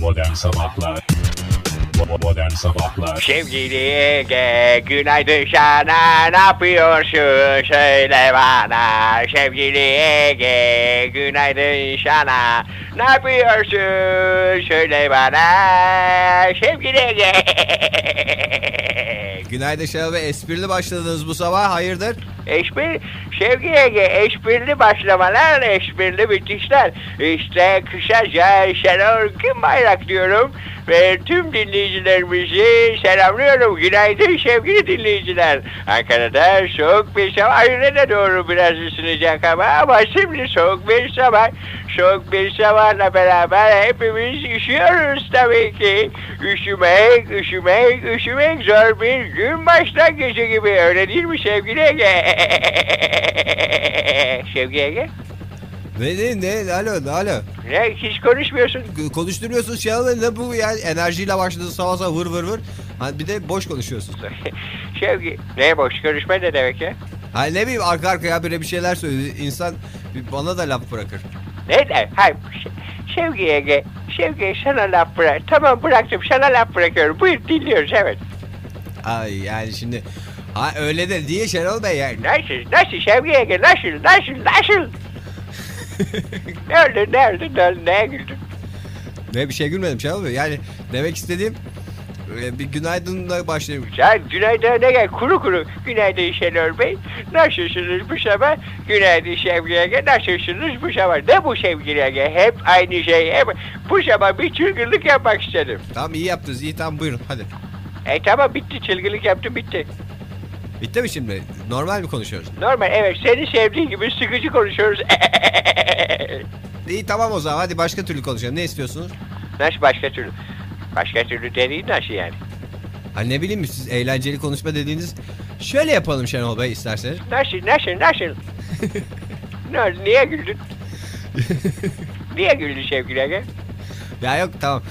Modern Sabahlar Modern Sabahlar Sevgili Ege, günaydın sana, ne yapıyorsun söyle bana. Sevgili Ege, günaydın sana, ne yapıyorsun söyle bana. Sevgili Ege. Günaydın Şenol Bey. Esprili başladınız bu sabah. Hayırdır? Espri, sevgili Ege, esprili başlamalar, esprili bitişler. İşte kısaca Şenol Gün Bayrak diyorum. Ve tüm dinleyicilerimizi selamlıyorum. Günaydın sevgili dinleyiciler. Ankara'da soğuk bir sabah. Öğlene doğru biraz ısınacak ama, ama şimdi soğuk bir sabah. Soğuk bir sabahla beraber hepimiz üşüyoruz tabii ki. Üşümek, üşümek, üşümek zor bir gün başlangıcı gibi. Öyle değil mi sevgili Ege? sevgili Ege? Ne ne ne? Alo alo. Ne hiç konuşmuyorsun. Konuşturuyorsunuz Şenol Bey. Ne bu yani? Enerjiyle başladınız sabah sabah vır vır vır. Hani bir de boş konuşuyorsunuz. Sevgi, ne boş konuşma ne demek ya? Hani ne bileyim arka arkaya bire bir şeyler söyledi. İnsan bana da laf bırakır. Ne de? Hayır, Ş- Sevgi Ege, Sevgi sana laf bırak. Tamam bıraktım, sana laf bırakıyorum. Buyur dinliyoruz evet. Ay yani şimdi ha öyle de diye Şenol Bey yani. Nasıl, nasıl Sevgi Ege, nasıl, nasıl, nasıl? ne oldu, ne oldu, ne oldu, neye güldün? Ne bir şey gülmedim Şenol Bey. Yani demek istediğim e, bir günaydınla başlayayım. Sen günaydın ne gel, kuru kuru. Günaydın Şenol Bey, nasılsınız bu sabah? Günaydın Sevgi Ege, nasılsınız bu sabah? Ne bu Sevgi Ege, hep aynı şey, hep... Bu sabah bir çılgınlık yapmak istedim. Tamam iyi yaptınız. iyi tamam buyurun hadi. E tamam bitti, çılgınlık yaptım bitti. Bitti mi şimdi? Normal mi konuşuyoruz? Normal evet seni sevdiğin gibi sıkıcı konuşuyoruz. İyi tamam o zaman hadi başka türlü konuşalım. Ne istiyorsunuz? nasıl başka türlü? Başka türlü dediğin nasıl yani? Hani ne bileyim siz eğlenceli konuşma dediğiniz şöyle yapalım Şenol Bey isterseniz. Nasıl nasıl nasıl? ne niye güldün? niye güldün Şevki Ege? ya yok tamam.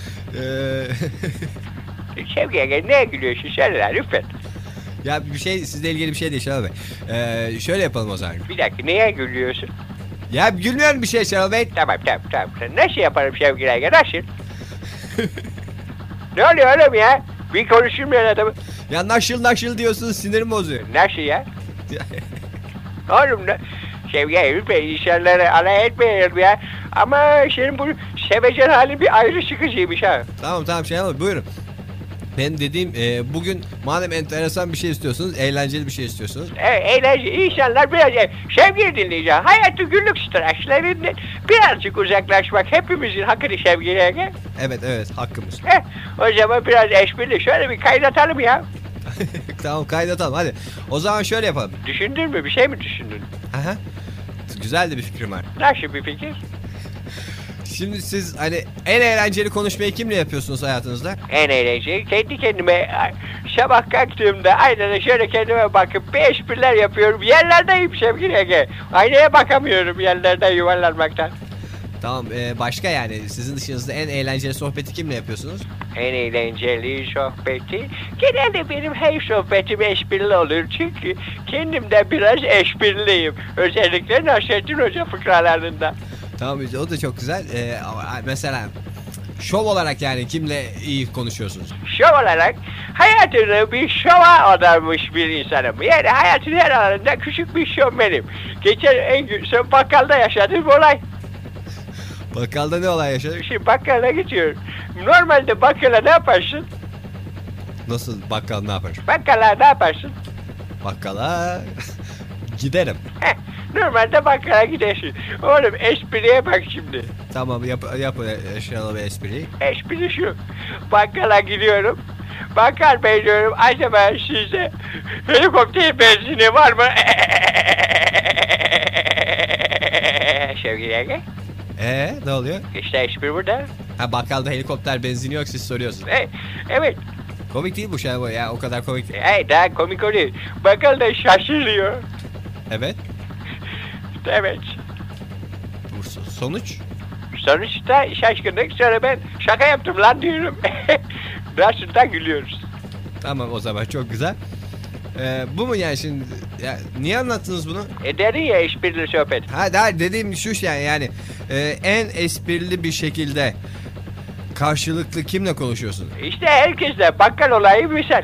Ee, Şevki Ege neye gülüyorsun söyle lan lütfen. ya bir şey sizle ilgili bir şey değil Şenol Bey. Ee, şöyle yapalım o zaman. Bir dakika neye gülüyorsun? Ya gülmeyen bir şey Şenol Bey. Tamam tamam tamam. Nasıl yaparım Şevki Ege nasıl? ne oluyor oğlum ya? Bir konuşulmayan adamı. Ya naşıl naşıl diyorsunuz sinirim bozuyor. Nasıl ya? Oğlum ne? Sevgi lütfen insanları alay etmeyelim ya. Ama senin bu sevecen halin bir ayrı sıkıcıymış ha. tamam tamam Şenol Bey buyurun. Ben dediğim e, bugün madem enteresan bir şey istiyorsunuz, eğlenceli bir şey istiyorsunuz. E, eğlence insanlar biraz e, sevgili dinleyeceğim. Hayatı günlük streslerinden birazcık uzaklaşmak hepimizin hakkını sevgiye gel. Evet evet hakkımız. Heh, o zaman biraz esprili şöyle bir kaynatalım ya. tamam kaynatalım hadi. O zaman şöyle yapalım. Düşündün mü bir şey mi düşündün? Aha. Güzel de bir fikrim var. Nasıl bir fikir? Şimdi siz hani en eğlenceli konuşmayı kimle yapıyorsunuz hayatınızda? En eğlenceli kendi kendime sabah kalktığımda aynada şöyle kendime bakıp bir espriler yapıyorum. Yerlerdeyim sevgili Ege. Aynaya bakamıyorum yerlerden yuvarlanmaktan. Tamam e, başka yani sizin dışınızda en eğlenceli sohbeti kimle yapıyorsunuz? En eğlenceli sohbeti genelde benim her sohbetim esprili olur. Çünkü kendim de biraz espriliyim. Özellikle Nasrettin Hoca fıkralarında. Tamam o da çok güzel. E, ama mesela şov olarak yani kimle iyi konuşuyorsunuz? Şov olarak hayatını bir şova adanmış bir insanım. Yani hayatın her alanında küçük bir şovmenim. Geçen en gün son bakkalda yaşadığım olay. Bakkalda ne olay yaşadın? Şimdi bakkala gidiyorum. Normalde bakkala ne yaparsın? Nasıl bakkal ne yapar? Bakkala ne yaparsın? Bakkala giderim. Heh, normalde bakkala gidersin. Oğlum espriye bak şimdi. Tamam yap, yap e, Şenol Bey espriyi. Espri şu. Bakkala gidiyorum. Bakkal bey diyorum acaba sizde helikopter benzini var mı? Sevgili Ege. Ee ne oluyor? İşte espri burada. Ha bakkalda helikopter benzini yok siz soruyorsunuz. E, evet. Komik değil bu Şenol Bey ya o kadar komik değil. Hey, daha komik oluyor. Bakkal da şaşırıyor. Evet. Evet. Sonuç? Sonuçta şaşkınlık. Sonra ben şaka yaptım lan diyorum. Da gülüyoruz. Tamam o zaman çok güzel. Ee, bu mu yani şimdi? Ya, niye anlattınız bunu? E dedin ya esprili sohbet. Ha daha dediğim şu şey yani, yani e, en esprili bir şekilde karşılıklı kimle konuşuyorsun? İşte herkesle bakkal olayı misal.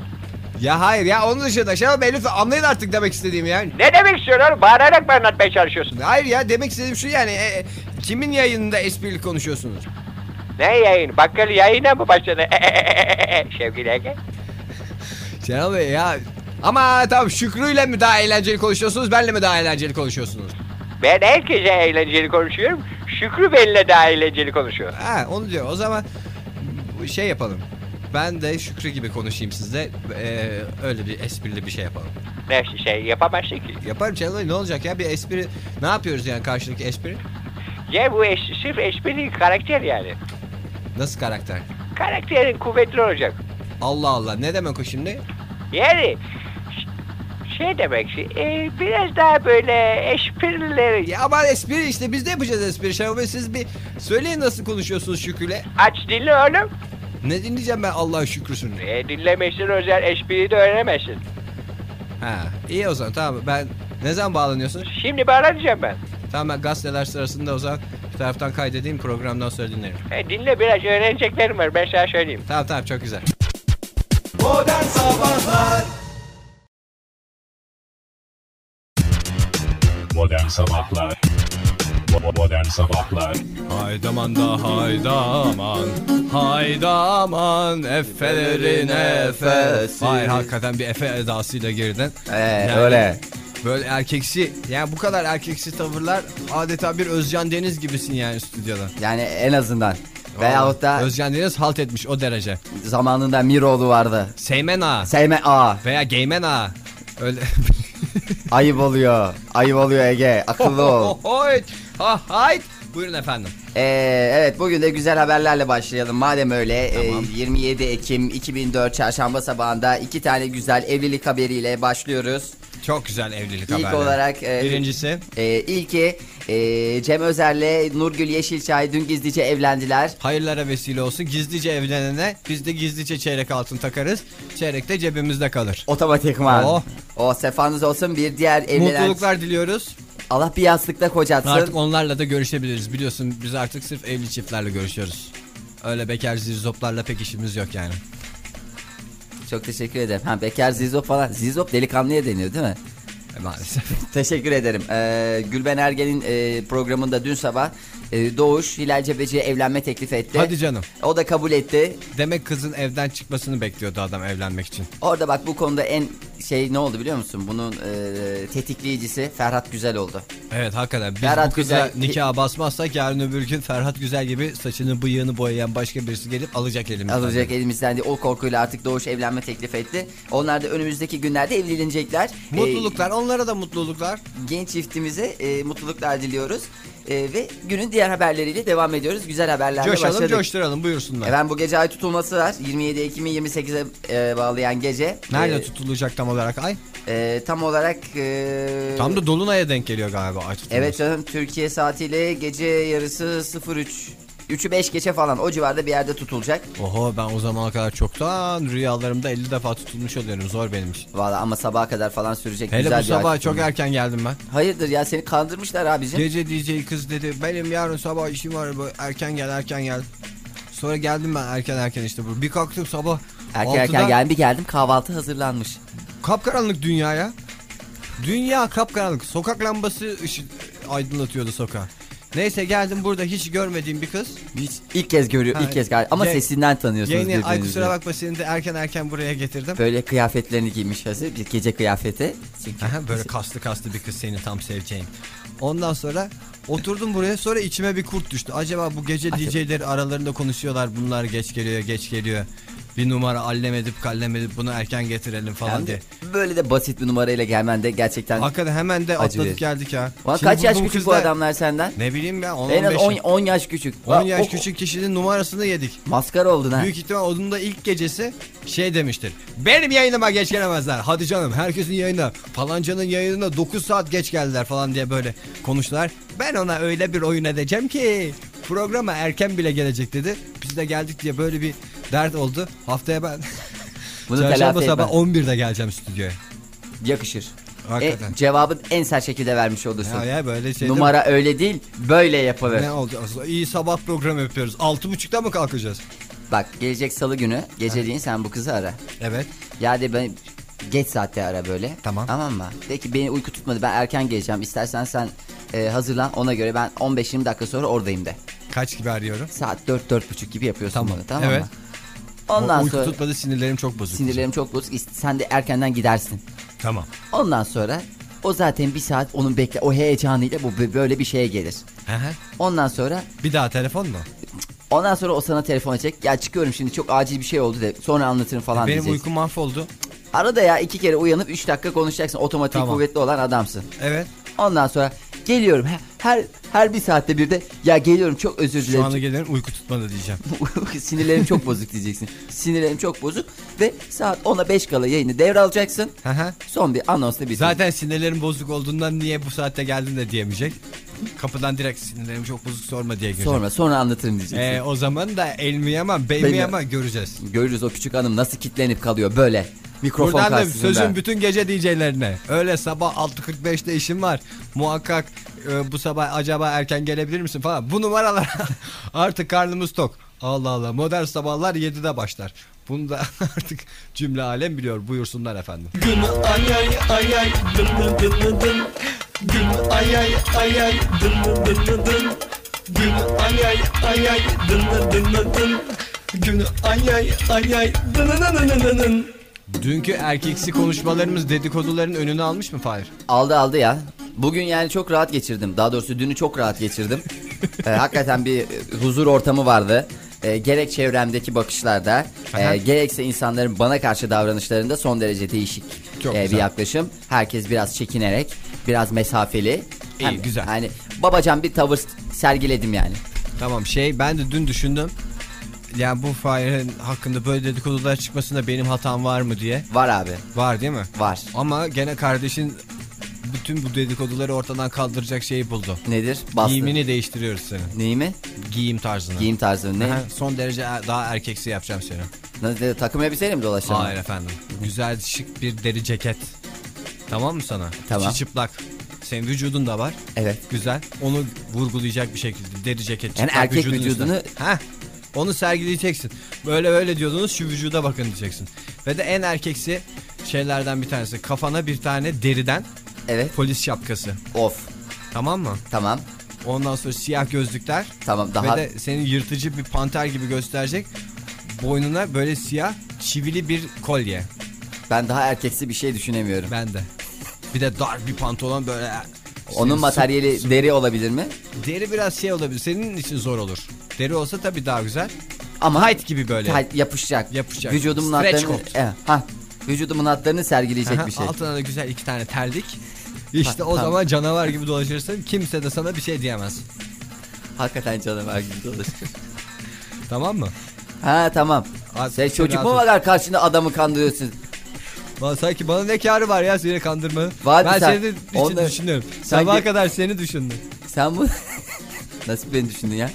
Ya hayır ya onun dışında Şenol Bey lütfen anlayın artık demek istediğimi yani. Ne demek istiyorsun? Bağırarak mı anlatmaya çalışıyorsun? Hayır ya demek istediğim şu yani e, e, kimin yayınında esprili konuşuyorsunuz? Ne yayın? Bakkal yayına mı başladı? Sevgili Ege. Şenol Bey ya ama tamam Şükrü'yle mi daha eğlenceli konuşuyorsunuz benle mi daha eğlenceli konuşuyorsunuz? Ben herkese eğlenceli konuşuyorum. Şükrü benimle daha eğlenceli konuşuyor. Ha onu diyor o zaman şey yapalım. Ben de Şükrü gibi konuşayım sizle Ee, öyle bir esprili bir şey yapalım. Ne şey yapamazsın ki. Yaparım Bey ne olacak ya bir espri ne yapıyoruz yani karşılıklı espri? Ya bu es sırf espri karakter yani. Nasıl karakter? Karakterin kuvvetli olacak. Allah Allah ne demek o şimdi? Yani şey demek ki e, biraz daha böyle esprileri Ya ama espri işte biz de yapacağız espri Şenol Bey siz bir söyleyin nasıl konuşuyorsunuz Şükrü'yle. aç dinle oğlum. Ne dinleyeceğim ben Allah'a şükrüsün. E, dinlemesin özel espriyi de öğrenemezsin. Ha iyi o zaman tamam ben ne zaman bağlanıyorsun? Şimdi bağlanacağım ben. Tamam ben gazeteler sırasında o zaman bir taraftan kaydedeyim programdan sonra dinlerim. E, dinle biraz öğreneceklerim var ben sana söyleyeyim. Tamam tamam çok güzel. Modern Sabahlar Bo- Modern Sabahlar Haydaman da haydaman Haydaman Efelerin efesi Hayır hakikaten bir efe edasıyla girdin Ee, Yani öyle. Böyle erkeksi yani bu kadar erkeksi tavırlar adeta bir Özcan Deniz gibisin yani stüdyoda. Yani en azından. Veyahut da Özcan Deniz halt etmiş o derece. zamanında Miroğlu vardı. Seymen Ağa Sevme A. veya Geymen Ağa. Öyle. Ayıp oluyor. Ayıp oluyor Ege. Akıllı ol. Ha hayt. Buyurun efendim. Ee, evet bugün de güzel haberlerle başlayalım. Madem öyle e, Tamam. 27 Ekim 2004 Çarşamba sabahında iki tane güzel evlilik haberiyle başlıyoruz. Çok güzel evlilik İlk haberleri. olarak e, Birincisi. e, ilki e, Cem Özer'le Nurgül Yeşilçay dün gizlice evlendiler. hayırlara vesile olsun. Gizlice evlenene biz de gizlice çeyrek altın takarız. Çeyrek de cebimizde kalır. Otomatikman. Oh. O sefanız olsun bir diğer evlenen. Mutluluklar diliyoruz. Allah bir yastıkta kocatsın. Artık onlarla da görüşebiliriz. Biliyorsun biz artık sırf evli çiftlerle görüşüyoruz. Öyle bekar zirzoplarla pek işimiz yok yani. Çok teşekkür ederim. Ha bekar Zizop falan. Zizop delikanlıya deniyor değil mi? E, maalesef. Teşekkür ederim. Ee, Gülben Ergen'in e, programında dün sabah e, Doğuş Hilal Cebeci'ye evlenme teklif etti. Hadi canım. O da kabul etti. Demek kızın evden çıkmasını bekliyordu adam evlenmek için. Orada bak bu konuda en şey ne oldu biliyor musun? Bunun e, tetikleyicisi Ferhat Güzel oldu. Evet hakikaten biz Ferhat bu kıza Güzel- nikaha basmazsak yarın öbür gün Ferhat Güzel gibi saçını bıyığını boyayan başka birisi gelip alacak elimizden. Alacak elimizden diye o korkuyla artık Doğuş evlenme teklif etti. Onlar da önümüzdeki günlerde evlenecekler. Ee, Mutluluklar onlara da mutluluklar. genç çiftimize e, mutluluklar diliyoruz. E, ve günün diğer haberleriyle devam ediyoruz. Güzel haberlerle Coşalım başladık. coşturalım buyursunlar. Efendim bu gece ay tutulması var. 27 Ekim'i 28'e e, bağlayan gece. Nerede E, tutulacak tam olarak ay? e, tam olarak... e, Tam da Dolunay'a denk geliyor galiba ay tutulması. Evet canım Türkiye saatiyle gece yarısı 03. 3'ü 5 geçe falan o civarda bir yerde tutulacak. Oho ben o zamana kadar çoktan rüyalarımda 50 defa tutulmuş oluyorum. Zor benim için. Valla ama sabaha kadar falan sürecek Hele güzel bu sabah çok erken geldim ben. Hayırdır ya seni kandırmışlar abicim. Gece DJ kız dedi benim yarın sabah işim var erken gel erken gel. Sonra geldim ben erken erken işte bu. Bir kalktım sabah erken 6'da erken geldim bir geldim kahvaltı hazırlanmış. kapkaranlık dünya ya. Dünya kapkaranlık. Sokak lambası ışık aydınlatıyordu sokağı. Neyse geldim burada hiç görmediğim bir kız. Hiç ilk kez görüyor Ha, ilk kez gel ama ye- sesinden tanıyorsunuz Yeni ay kusura bakma seni de erken erken buraya getirdim. Böyle kıyafetlerini giymiş hazır bir gece kıyafeti. Çünkü Aha, böyle kaslı kaslı bir kız seni tam seveceğin. Ondan sonra oturdum buraya sonra içime bir kurt düştü. Acaba bu gece DJ'leri aralarında konuşuyorlar bunlar geç geliyor geç geliyor. Bir numara allem edip kallem edip bunu erken getirelim falan Hem diye. böyle de basit bir numarayla gelmen de gerçekten. Hakikaten hemen de atladık verici. geldik ya. Ulan Şimdi kaç yaş küçük bu adamlar senden? Ne bileyim ya 10 En az 10, 10, 10 yaş küçük. 10 yaş O- küçük kişinin numarasını yedik. Maskara oldun ha. Büyük ihtimal onun da ilk gecesi şey demiştir. Benim yayınıma geç gelemezler. Hadi canım herkesin yayına falancanın yayınına 9 saat geç geldiler falan diye böyle konuştular. Ben ona öyle bir oyun edeceğim ki programa erken bile gelecek dedi. Biz de geldik diye böyle bir dert oldu. Haftaya ben Bunu çarşamba sabah etmem. 11'de geleceğim stüdyoya. Yakışır. Hakikaten. E, cevabı en sert şekilde vermiş olursun. Ya, ya böyle şey Numara öyle değil, böyle yapılır. Ne oldu? Aslında iyi sabah programı yapıyoruz. Altı buçukta mı kalkacağız? Bak gelecek salı günü geceliğin sen bu kızı ara. Evet. Ya de ben geç saatte ara böyle. Tamam. Tamam mı? De ki beni uyku tutmadı ben erken geleceğim. İstersen sen e, hazırlan ona göre ben 15-20 dakika sonra oradayım de. Kaç gibi arıyorum? Saat 4-4.30 gibi yapıyorsun Tamam, bunu tamam evet. mı? Ondan Uyku sonra tutmadı sinirlerim çok bozuk. sinirlerim çok bozuk. Sen de erkenden gidersin. Tamam. Ondan sonra o zaten bir saat onun bekle o heyecanıyla bu böyle bir şeye gelir. Hı. Ondan sonra Bir daha telefon mu? ondan sonra o sana telefon edecek. Ya çıkıyorum şimdi çok acil bir şey oldu de sonra anlatırım falan Benim diyecek. uykum mahvoldu. Arada ya iki kere uyanıp üç dakika konuşacaksın. Otomatik Tamam. kuvvetli olan adamsın. Evet. Ondan sonra geliyorum her her, her bir saatte bir de ya geliyorum çok özür Şu dilerim. anda gelirim uyku tutmadı diyeceğim. Sinirlerim çok bozuk diyeceksin. Sinirlerim çok bozuk ve saat 10'a 5 kala yayını devralacaksın. Son bir anonsla bitir. Zaten sinirlerim bozuk olduğundan niye bu saatte geldin de diyemeyecek. Kapıdan direkt sinirlerim çok bozuk sorma diye girecek. sonra sonra anlatırım diyeceksin. Ee, o zaman da el mi yaman, bey Bey mi mi- yaman göreceğiz. Görürüz o küçük hanım nasıl kitlenip kalıyor böyle. Mikrofon Buradan da sözüm bütün gece DJ'lerine. Öyle sabah 6.45'te işim var. Muhakkak e, bu sabah acaba erken gelebilir misin falan. Bu numaralar artık karnımız tok. Allah Allah modern sabahlar 7'de başlar. Bunu da artık cümle alem biliyor. Buyursunlar efendim. Gün ay ay ay ay dın dın dın dın dın. Gün ay ay ay ay dın dın dın dın dın. Gün ay ay ay ay dın dın dın dın dın. Gün ay ay ay ay dın dın dın dın dın dın. Dünkü erkeksi konuşmalarımız dedikoduların önünü almış mı Fahir? Aldı aldı ya. Bugün yani çok rahat geçirdim. Daha doğrusu dünü çok rahat geçirdim. Ee, hakikaten bir e, huzur ortamı vardı. Ee, gerek çevremdeki bakışlarda, Aha. e, gerekse insanların bana karşı davranışlarında son derece değişik Çok e, bir yaklaşım. Herkes biraz çekinerek, biraz mesafeli. İyi, güzel. Yani babacan bir tavır sergiledim yani. Tamam şey ben de dün düşündüm. Yani bu Fahir'in hakkında böyle dedikodular çıkmasında benim hatam var mı diye. Var abi, Var değil mi? var. Ama gene kardeşin bütün bu dedikoduları ortadan kaldıracak şeyi buldu. Nedir? Bastı. Giyimini değiştiriyoruz senin. Neyi mi? Giyim tarzını. Giyim tarzı ne? Aha, son derece er- daha erkeksi yapacağım seni. Nasıl, takım elbiseyle mi dolaşacağım? Hayır efendim. Güzel şık bir deri ceket. Tamam mı sana? Tamam. İçi çıplak. Senin vücudun da var. Evet. Güzel. Onu vurgulayacak bir şekilde deri ceket. Yani erkek vücudun vücudunu- üstüne. Heh. Onu sergileyeceksin. Böyle öyle diyordunuz şu vücuda bakın diyeceksin. Ve de en erkeksi şeylerden bir tanesi. Kafana bir tane deriden Evet. polis şapkası. Of. Tamam mı? Tamam. Ondan sonra siyah gözlükler. Tamam daha Ve de senin yırtıcı bir panter gibi gösterecek. Boynuna böyle siyah çivili bir kolye. ben daha erkeksi bir şey düşünemiyorum. Ben de. Bir de dar bir pantolon böyle. Onun materyali deri olabilir mi? Deri biraz şey olabilir. Senin için zor olur. Deri olsa tabii daha güzel. Ama Tight gibi böyle. Tight yapışacak. Yapışacak. Vücudumun Stretch hatlarını, coat. Evet, ha, vücudumun hatlarını sergileyecek Aha, bir şey. Altına da güzel iki tane terlik. İşte Ha, o tamam. zaman canavar gibi dolaşırsın. Kimse de sana bir şey diyemez. Hakikaten canavar gibi dolaşıyor. Tamam mı? ha tamam. Abi, Sen çocuk mu var karşında adamı kandırıyorsun? Lan sanki bana ne karı var ya seni kandırma. Var ben sen- seni için onları- düşünüyorum. Sanki- Sabaha kadar seni düşündüm. Sen bu nasıl beni düşündün ya?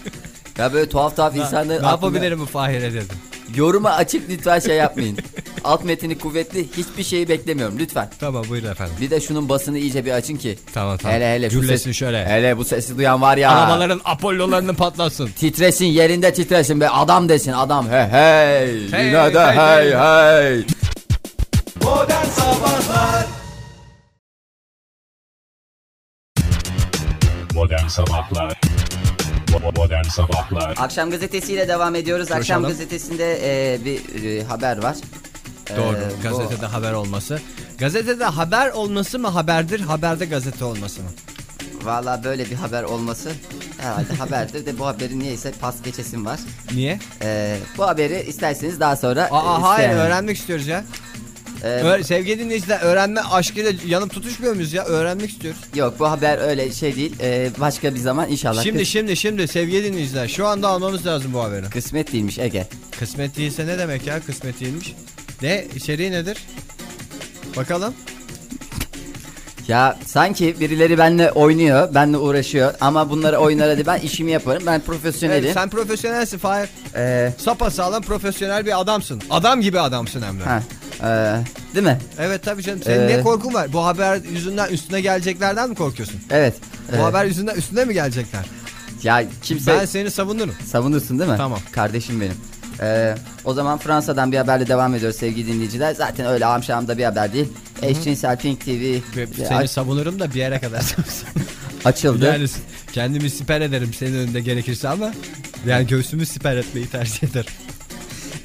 Ya böyle tuhaf tuhaf insanların ne aklına- yapabilirim bu Fahir'e dedim. Yoruma açık lütfen şey yapmayın. Alt metini kuvvetli hiçbir şeyi beklemiyorum lütfen. Tamam buyurun efendim. Bir de şunun basını iyice bir açın ki. Tamam tamam. Hele hele. Gürlesin ses- şöyle. Hele bu sesi duyan var ya. Arabaların Apollo'larını patlasın. Titresin yerinde titresin be adam desin adam hey hey, Hey, yine de hey, hey hey. Modern Sabahlar Modern Sabahlar Modern Sabahlar Akşam gazetesiyle devam ediyoruz. Akşam Coşalım. gazetesinde e, bir e, haber var. Doğru. Ee, bu- gazetede haber olması. Gazetede haber olması mı haberdir, haberde gazete olması mı? Valla böyle bir haber olması herhalde haberdir de bu haberi niyeyse pas geçesim var. Niye? E, bu haberi isterseniz daha sonra Aa e, hayır isteyen- öğrenmek istiyoruz ya. E, Öğ- sevgili dinleyiciler öğrenme aşkıyla yanıp tutuşmuyor muyuz ya? Öğrenmek istiyoruz. Yok bu haber öyle şey değil. E, başka bir zaman inşallah. Şimdi Kıs- şimdi şimdi sevgili dinleyiciler şu anda almamız lazım bu haberi. kısmet değilmiş Ege. Kısmet değilse ne demek ya kısmet değilmiş? Ne içeriği nedir? Bakalım. Ya sanki birileri benimle oynuyor, benimle uğraşıyor ama bunları oynar hadi ben işimi yaparım. Ben profesyonelim. Evet, sen profesyonelsin Fahir. Ee, Sapa sağlam profesyonel bir adamsın. Adam gibi adamsın hem de. ha, e, Değil mi? Evet tabii canım. Senin Ee, ne korkun var? Bu haber yüzünden üstüne geleceklerden mi korkuyorsun? Evet. Bu Ee, haber yüzünden üstüne mi gelecekler? Ya kimse Ben seni savunurum. savunursun değil mi? Tamam. Kardeşim benim. Ee, o zaman Fransa'dan bir haberle devam ediyoruz sevgili dinleyiciler. Zaten öyle amşamda bir haber değil. Eşcinsel Pink TV Seni aç- savunurum da bir yere kadar. açıldı. yani kendimi siper ederim senin önünde gerekirse ama yani göğsümü siper etmeyi tercih ederim.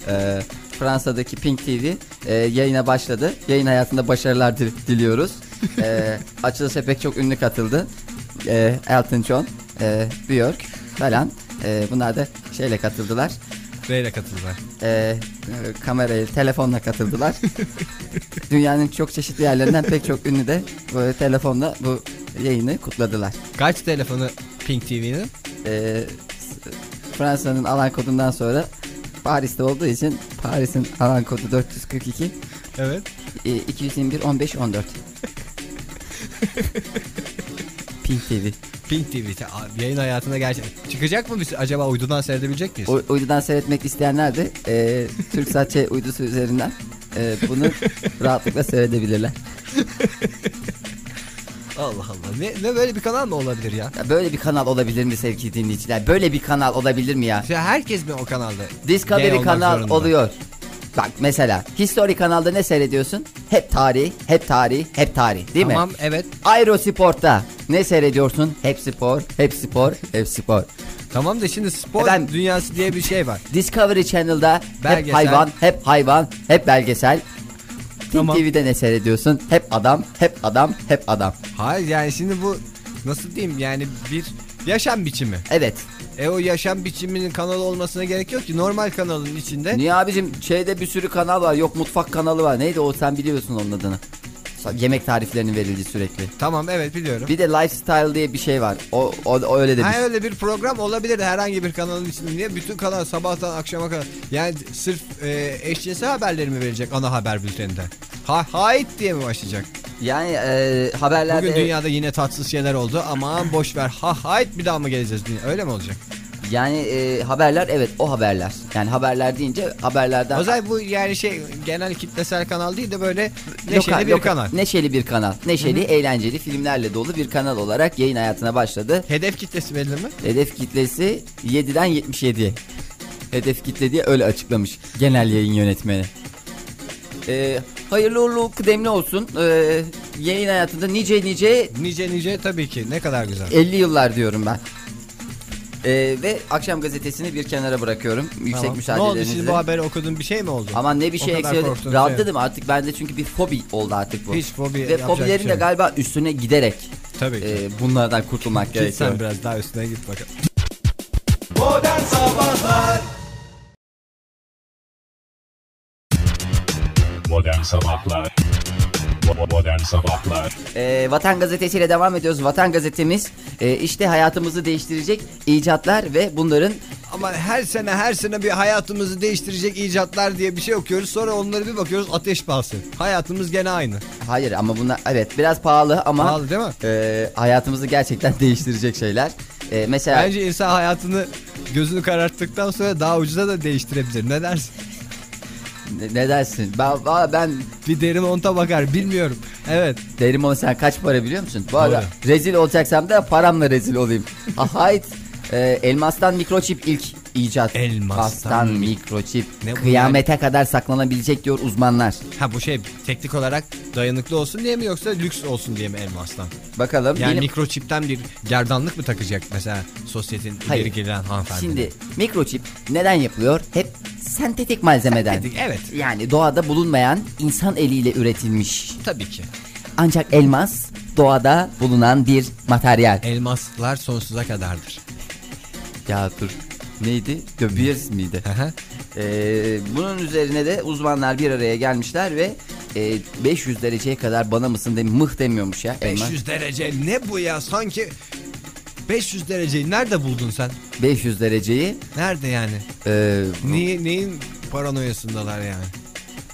Ee, Fransa'daki Pink TV e, yayına başladı. Yayın hayatında başarılar dil- diliyoruz. Ee, açılışa pek çok ünlü katıldı. Ee, Elton John, e, Björk falan. Ee, bunlar da şeyle katıldılar. Neyle katıldılar? E, kamerayı, telefonla katıldılar. Dünyanın çok çeşitli yerlerinden pek çok ünlü de bu telefonla bu yayını kutladılar. Kaç telefonu Pink TV'nin? S- Fransa'nın alan kodundan sonra Paris'te olduğu için Paris'in alan kodu 442 Evet. e, 221 15 14. Pink TV. Pink TV yayın hayatına gerçek. Çıkacak mı biz acaba uydudan seyredebilecek miyiz? U- uydudan seyretmek isteyenler de e, Türksat Ç uydusu üzerinden e, bunu rahatlıkla seyredebilirler. Allah Allah. Ne, ne böyle bir kanal mı olabilir ya? Ya böyle bir kanal olabilir mi sevgili dinleyiciler? Böyle bir kanal olabilir mi ya? Ya herkes mi o kanalda? Discovery kanal zorunda. oluyor. Bak mesela History kanalda ne seyrediyorsun? Hep tarih, hep tarih, hep tarih değil tamam mi? evet. Aerosport'ta ne seyrediyorsun? Hep spor, hep spor, hep spor. Tamam da şimdi spor Efendim? dünyası diye bir şey var. Discovery Channel'da hep Belgesel. hayvan, hep hayvan, hep belgesel. Pink Tamam. TV'de ne seyrediyorsun? Hep adam, hep adam, hep adam. Hayır yani şimdi bu nasıl diyeyim yani bir yaşam biçimi. Evet. E o yaşam biçiminin kanalı olmasına gerek yok ki normal kanalın içinde. Niye abicim şeyde bir sürü kanal var. Yok mutfak kanalı var. Neydi o sen biliyorsun onun adını. Yemek tariflerinin verildiği sürekli. Tamam evet biliyorum. Bir de lifestyle diye bir şey var. O, o, o öyle demiş. Ha öyle bir program olabilir herhangi bir kanalın içinde. Niye? Bütün kanal sabahtan akşama kadar. Yani sırf e, eşcinsel haberleri mi verecek ana haber bülteninde? Ha hayt diye mi başlayacak? Yani e, haberlerde Bugün dünyada yine tatsız şeyler oldu. Aman boş ver. Ha hayt bir daha mı geleceğiz? Öyle mi olacak? Yani e, haberler evet o haberler. Yani haberler deyince haberlerden zaman bu yani şey genel kitlesel kanal değil de böyle neşeli Lokal- bir lokal- kanal. Neşeli bir kanal. Neşeli, eğlenceli filmlerle dolu bir kanal olarak yayın hayatına başladı. Hedef kitlesi belli mi? Hedef kitlesi 7'den 77'ye. Hedef kitle diye öyle açıklamış genel yayın yönetmeni. Ee, hayırlı uğurlu kıdemli olsun. Ee, yayın hayatında nice nice Nice nice tabii ki. Ne kadar güzel. 50 yıllar diyorum ben. Ee, ve akşam gazetesini bir kenara bırakıyorum. Yüksek Tamam. Ne oldu müsaadelerinizle. şimdi bu haberi okudun bir şey mi oldu? Aman ne bir şey kadar eksik. korktun, Rahatladım artık bende çünkü bir fobi oldu artık bu. Hiç fobi Ve fobilerin şey de galiba üstüne giderek Tabii ki. e, bunlardan kurtulmak Git gerekiyor. sen biraz daha üstüne git bakalım. Modern Sabahlar Bo- Modern Sabahlar Ee, Vatan Gazetesi ile devam ediyoruz. Vatan Gazetemiz e, işte hayatımızı değiştirecek icatlar ve bunların Ama her sene her sene bir hayatımızı değiştirecek icatlar diye bir şey okuyoruz. Sonra onları bir bakıyoruz ateş pahası. Hayatımız gene aynı. hayır ama bunlar evet biraz pahalı ama Pahalı değil mi? e, hayatımızı gerçekten değiştirecek şeyler. E, mesela Bence insan hayatını gözünü kararttıktan sonra daha ucuza da değiştirebilir. Ne dersin? Ne, ne dersin? Ben, ben Bir deri monta bakar bilmiyorum. Evet. derim onu sen kaç para biliyor musun? Bu arada rezil olacaksam da paramla rezil olayım. Ha, hayt e, elmastan mikroçip ilk icat. Elmastan mi- mikroçip. Ne Kıyamete kadar saklanabilecek diyor uzmanlar. Ha bu şey teknik olarak dayanıklı olsun diye mi yoksa lüks olsun diye mi elmastan? Bakalım. Yani bilim- mikroçipten bir gerdanlık mı takacak mesela sosyetenin Hayır. ileri gelen hanımefendi? Şimdi mikroçip neden yapılıyor? Hep sentetik malzemeden. Sentetik, evet. Yani doğada bulunmayan insan eliyle üretilmiş. Tabii ki. Ancak elmas doğada bulunan bir materyal. Elmaslar sonsuza kadardır. Ya dur. Neydi? De Beers miydi? Ee, bunun üzerine de uzmanlar bir araya gelmişler ve e, 500 dereceye kadar bana mısın demi mıh demiyormuş ya. elma. 500 derece ne bu ya sanki 500 dereceyi nerede buldun sen? 500 dereceyi Nerede yani? e, Niye, neyin paranoyasındalar yani?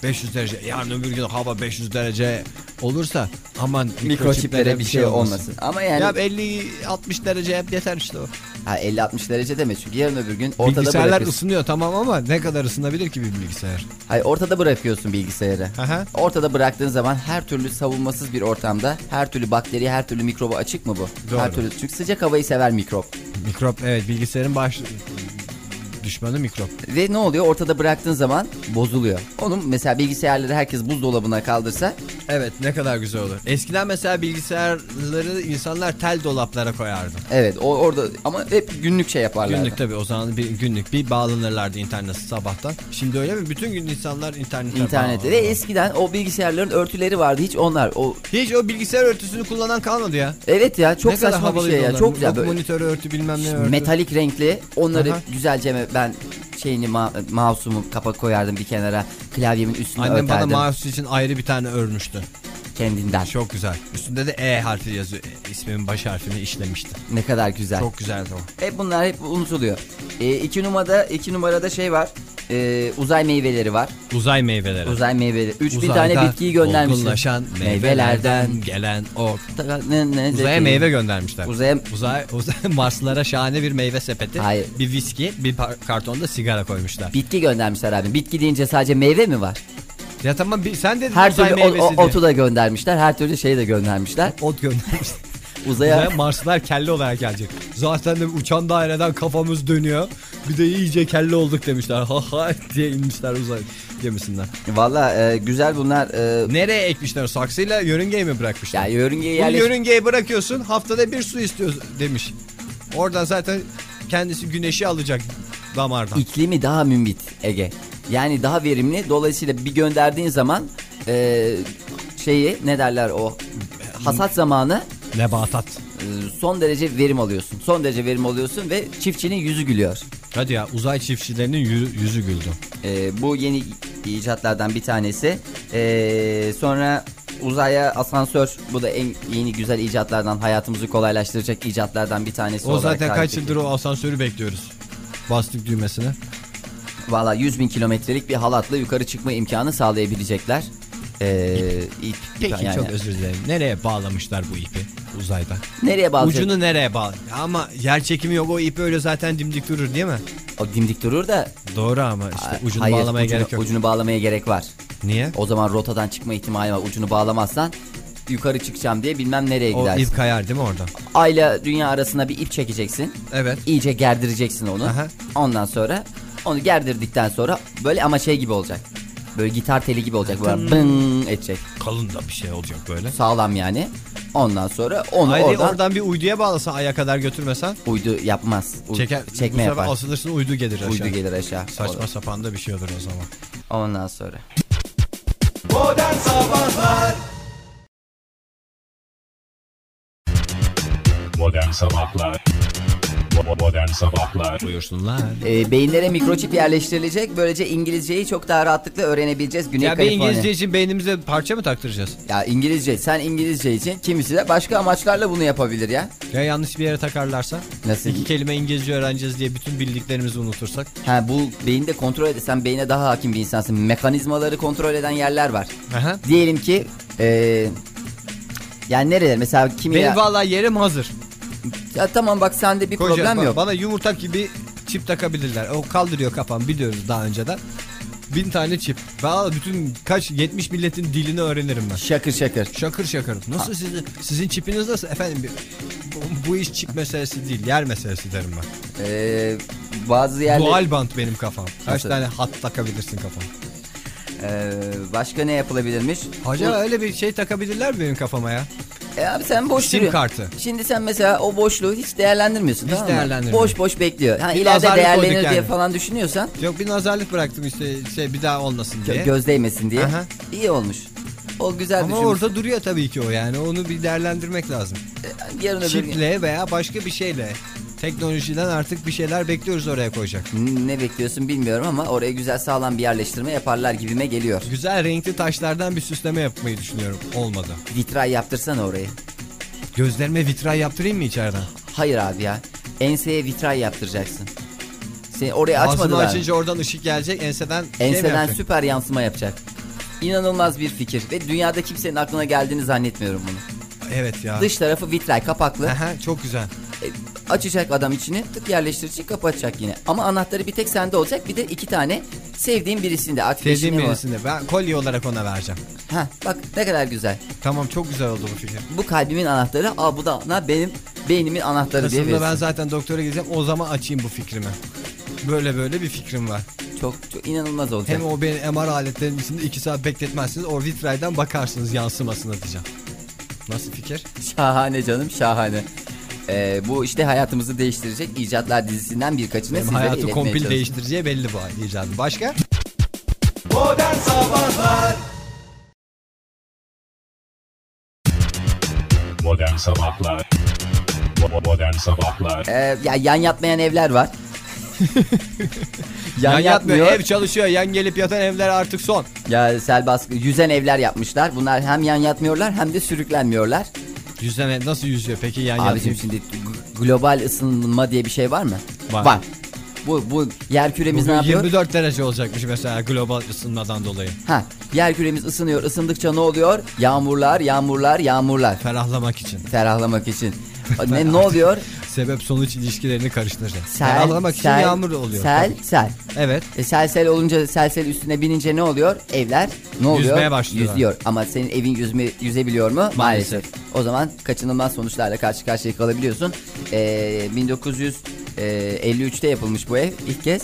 500 derece yarın öbür gün hava 500 derece olursa aman Mikroçiplere bir şey olmasın. Ama yani Ya 50-60 derece hep yeter işte o. ha, 50-60 derece deme çünkü yarın öbür gün ortada Bilgisayarlar bırakıyorsun. ısınıyor tamam ama ne kadar ısınabilir ki bir bilgisayar? Hayır ortada bırakıyorsun bilgisayarı. Aha. Ortada bıraktığın zaman her türlü savunmasız bir ortamda her türlü bakteri, her türlü mikroba açık mı bu? Doğru. Her türlü çünkü sıcak havayı sever mikrop. Mikrop evet bilgisayarın baş düşmanı mikrop. Ve ne oluyor? Ortada bıraktığın zaman bozuluyor. Onun mesela bilgisayarları herkes buzdolabına kaldırsa Evet ne kadar güzel olur. Eskiden mesela bilgisayarları insanlar tel dolaplara koyardı. evet o orada ama hep günlük şey yaparlar. Günlük tabii o zaman bir günlük bir bağlanırlardı internete sabahtan. Şimdi öyle mi? Bütün gün insanlar internete İnternette ve eskiden o bilgisayarların örtüleri vardı. Hiç onlar o Hiç o bilgisayar örtüsünü kullanan kalmadı ya. evet ya çok Ne saçma bir şey ya. onlar. Çok güzel böyle monitör örtü bilmem ne örtü. metalik renkli. Onları Aha. güzelce ben şeyini ma- mouse'umu kapak koyardım bir kenara. Klavyemin üstüne Annem bana örterdim mouse için ayrı bir tane örmüştü. Kendinden. Çok güzel. Üstünde de E harfi yazıyor. E, İsmimin baş harfini işlemişti. Ne kadar güzel. Çok güzeldi o. Hep bunlar hep unutuluyor. E, iki numarada iki numarada şey var. E, uzay meyveleri var. Uzay meyveleri. Uzay meyveleri. Üç bin Uzayda tane bitkiyi göndermişler. olgunlaşan meyvelerden gelen o. Ne- ne- Uzaya zeki. meyve göndermişler. Uzaya Uzay, uzay Marslara şahane bir meyve sepeti. Hayır. Bir viski, bir kartonda sigara koymuşlar. bitki göndermişler abi. Bitki deyince sadece meyve mi var? Ya tamam bir, sen dedin Her uzay türlü o- meyvesi o- diye. otu da göndermişler. Her türlü şeyi de göndermişler. Ot göndermişler. Uzaya Uzaya Marslılar kelle olarak gelecek. Zaten de uçan daireden kafamız dönüyor. Bir de iyice kelle olduk demişler. Ha ha diye inmişler uzay gemisinden. valla e, güzel bunlar. E, Nereye ekmişler? Saksıyla yörüngeyi mi bırakmışlar? ya yörüngeye Bunu yerleş... yörüngeye bırakıyorsun haftada bir su istiyor demiş. Oradan zaten kendisi güneşi alacak damardan. İklimi daha mümbit Ege. Yani daha verimli. Dolayısıyla bir gönderdiğin zaman e, şeyi ne derler o hasat zamanı Nebatat. e, son derece verim alıyorsun. Son derece verim alıyorsun ve çiftçinin yüzü gülüyor. Hadi ya uzay çiftçilerinin yü- yüzü güldü. E, bu yeni icatlardan bir tanesi. E, sonra uzaya asansör bu da en yeni güzel icatlardan hayatımızı kolaylaştıracak icatlardan bir tanesi O zaten kaç yıldır o asansörü bekliyoruz. Bastık düğmesine. Valla 100 bin kilometrelik bir halatla yukarı çıkma imkanı sağlayabilecekler. Ee, ip, Peki yani çok özür dilerim. Nereye bağlamışlar bu ipi uzayda? Nereye bağlayacak? Ucunu nereye bağlı? Ama yer çekimi yok o ip öyle zaten dimdik durur değil mi? O dimdik durur da Doğru ama işte ucunu hayır, bağlamaya ucunu, gerek yok. Ucunu bağlamaya gerek var. Niye? O zaman rotadan çıkma ihtimali var. Ucunu bağlamazsan yukarı çıkacağım diye bilmem nereye O gidersin. ip kayar değil mi orada? Ayla dünya arasına bir ip çekeceksin. Evet. İyice gerdireceksin onu. Aha. Ondan sonra onu gerdirdikten sonra böyle ama şey gibi olacak. Böyle gitar teli gibi olacak. Böyle bın edecek. Kalın da bir şey olacak böyle. Sağlam yani. Ondan sonra onu Hayır oradan, oradan bir uyduya bağlasan aya kadar götürmesen uydu yapmaz. U- çeker. bu çekme sefer yapar. asılırsın uydu gelir aşağı. Uydu gelir aşağı. Saçma sapan da bir şey olur o zaman. Ondan sonra. Modern Sabahlar Bo- Modern Sabahlar Buyursunlar. Ee, beyinlere mikroçip yerleştirilecek. Böylece İngilizceyi çok daha rahatlıkla öğrenebileceğiz. Güney Ya bir Kaliforniya. İngilizce için beynimize parça mı taktıracağız? Ya İngilizce. Sen İngilizce için kimisi de başka amaçlarla bunu yapabilir ya. Ya yanlış bir yere takarlarsa? Nasıl? İki kelime İngilizce öğreneceğiz diye bütün bildiklerimizi unutursak. Ha bu beyinde kontrol ede sen beyine daha hakim bir insansın. Mekanizmaları kontrol eden yerler var. Aha. Diyelim ki ee, yani nereler mesela kimi Benim ya, vallahi yerim hazır. Ya tamam bak sende bir Koca- problem ba- yok. Bana yumurta gibi çip takabilirler. O kaldırıyor kafam biliyoruz daha önceden. Bin tane çip. Valla bütün kaç 70 milletin dilini öğrenirim ben. Şakır şakır. Şakır şakır. Nasıl sizin sizin çipiniz nasıl? Efendim bu, bu iş çip meselesi değil, yer meselesi derim ben. Ee, bazı yerler Dual band benim kafam. Kaç Nasıl? tane hat takabilirsin kafama? Ee, başka ne yapılabilirmiş? Acaba öyle bir şey takabilirler mi benim kafama ya? E abi sen boş Sim duruyor. kartı. Şimdi sen mesela o boşluğu hiç değerlendirmiyorsun Hiç tamam mı? değerlendirmiyorum. Boş boş bekliyor. Ha, Bir ileride nazarlık değerlenir koyduk diye yani. falan düşünüyorsan Yok bir nazarlık bıraktım işte şey bir daha olmasın diye. göz değmesin diye. Aha. İyi olmuş. O güzel Ama düşünmüş. orada duruyor tabii ki o yani onu bir değerlendirmek lazım. Yarın öbür gün Çiple veya başka bir şeyle. Teknolojiden artık bir şeyler bekliyoruz oraya koyacak. ne bekliyorsun bilmiyorum ama oraya güzel sağlam bir yerleştirme yaparlar gibime geliyor. Güzel renkli taşlardan bir süsleme yapmayı düşünüyorum. Olmadı. Vitray yaptırsana orayı. Gözlerime vitray yaptırayım mı içeriden? Hayır abi ya. Enseye vitray yaptıracaksın. Seni oraya açmadılar. açınca oradan ışık gelecek enseden şey Enseden yapacak? süper yansıma yapacak. İnanılmaz bir fikir ve dünyada kimsenin aklına geldiğini zannetmiyorum bunu. Evet ya. Dış tarafı vitray kapaklı. Aha, çok güzel. E, açacak adam içini tık yerleştirecek kapatacak yine. Ama anahtarı bir tek sende olacak bir de iki tane sevdiğin birisinde Sevdiğim birisini ben kolye olarak ona vereceğim. Heh, bak ne kadar güzel. Tamam çok güzel oldu bu fikir. Bu kalbimin anahtarı aa bu da ana benim beynimin anahtarı diye Kasım'da ben verirsin. zaten doktora gideceğim o zaman açayım bu fikrimi. Böyle böyle bir fikrim var. Çok, çok inanılmaz olacak. Hem o beni MR aletlerinin içinde 2 saat bekletmezsiniz. O vitraydan bakarsınız yansımasına diyeceğim. Nasıl fikir? Şahane canım şahane. Ee, bu işte hayatımızı değiştirecek icatlar dizisinden birkaçını Benim sizlere hayatı iletmeye kompil değiştireceği belli bu icadım. Başka? Modern Sabahlar Modern Sabahlar Modern Sabahlar Ee, ya yan yatmayan evler var. Yan, yatmıyor. Ev çalışıyor. Yan gelip yatan evler artık son. Ya sel baskı yüzen evler yapmışlar. Bunlar hem yan yatmıyorlar hem de sürüklenmiyorlar. Yüzden ev nasıl yüzüyor peki yan Abicim yatmıyor? şimdi global ısınma diye bir şey var mı? Var. Bu bu yer küremiz Bugün ne yapıyor? 24 derece olacakmış mesela global ısınmadan dolayı. Ha, yer küremiz ısınıyor. Isındıkça ne oluyor? Yağmurlar, yağmurlar, yağmurlar. Ferahlamak için. Ferahlamak için. ne ne oluyor? Sebep sonuç ilişkilerini karıştıracak. Sel, için sel, yağmur oluyor. Sel, sel. Evet. E, sel sel olunca sel sel üstüne binince ne oluyor? Evler ne oluyor? Yüzmeye başlıyorlar. Yüzüyor. Ama senin evin yüzme, yüzebiliyor mu? Maalesef. O zaman kaçınılmaz sonuçlarla karşı karşıya kalabiliyorsun. Ee, 1953'te yapılmış bu ev ilk kez.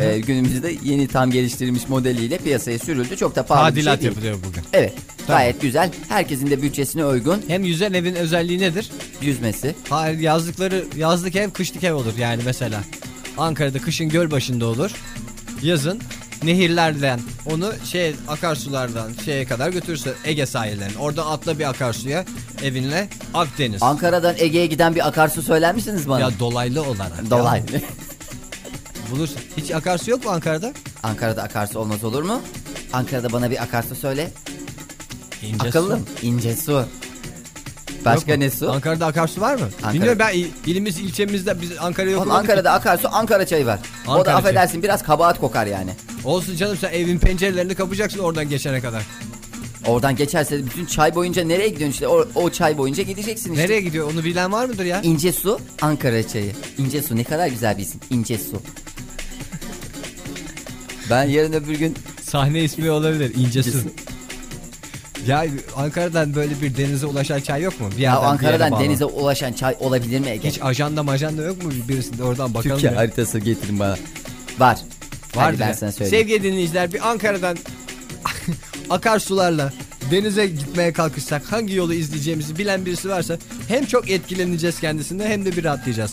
Ee, günümüzde yeni tam geliştirilmiş modeliyle piyasaya sürüldü. Çok da pahalı bir Tadilat şey değil. yapılıyor bugün. Evet. Tamam. Gayet güzel. Herkesin de bütçesine uygun Hem yüzen evin özelliği nedir? yüzmesi. Hayır yazlıkları yazlık ev kışlık ev olur yani mesela. Ankara'da kışın göl başında olur. Yazın nehirlerden onu şey akarsulardan şeye kadar götürürse Ege sahillerine. Orada atla bir akarsuya evinle Akdeniz. Ankara'dan Ege'ye giden bir akarsu söyler misiniz bana? ya dolaylı olarak. Dolay. Bulursun. Hiç akarsu yok mu Ankara'da? Ankara'da akarsu olmaz olur mu? Ankara'da bana bir akarsu söyle. İnce Akıllım. İnce su. Başka ne su? Ankara'da akarsu var mı? Ankara- Bilmiyorum ben il- ilimiz ilçemizde biz Ankara'ya yok. Oğlum olmadık ki. Ankara'da akarsu Ankara çayı var. o da Ankara çayı. affedersin biraz kabahat kokar yani. Olsun canım sen evin pencerelerini kapayacaksın oradan geçene kadar. Oradan geçerse bütün çay boyunca nereye gidiyorsun işte o, o çay boyunca gideceksin işte. Nereye gidiyor onu bilen var mıdır ya? İnce su Ankara çayı. İnce su ne kadar güzel bir isim. İnce su. Ben yarın öbür gün Sahne ismi olabilir İnce Su. Ya Ankara'dan böyle bir denize ulaşan çay yok mu? Bir ya bir Ankara'dan bağlı. denize ulaşan çay olabilir mi Ege? Hiç ajanda majanda yok mu birisinde oradan bakalım. Türkiye ya. haritası getirin bana. Var. Var ben sana söyleyeyim. Sevgili dinleyiciler bir Ankara'dan akarsularla denize gitmeye kalkışsak hangi yolu izleyeceğimizi bilen birisi varsa hem çok etkileneceğiz kendisinden hem de bir rahatlayacağız.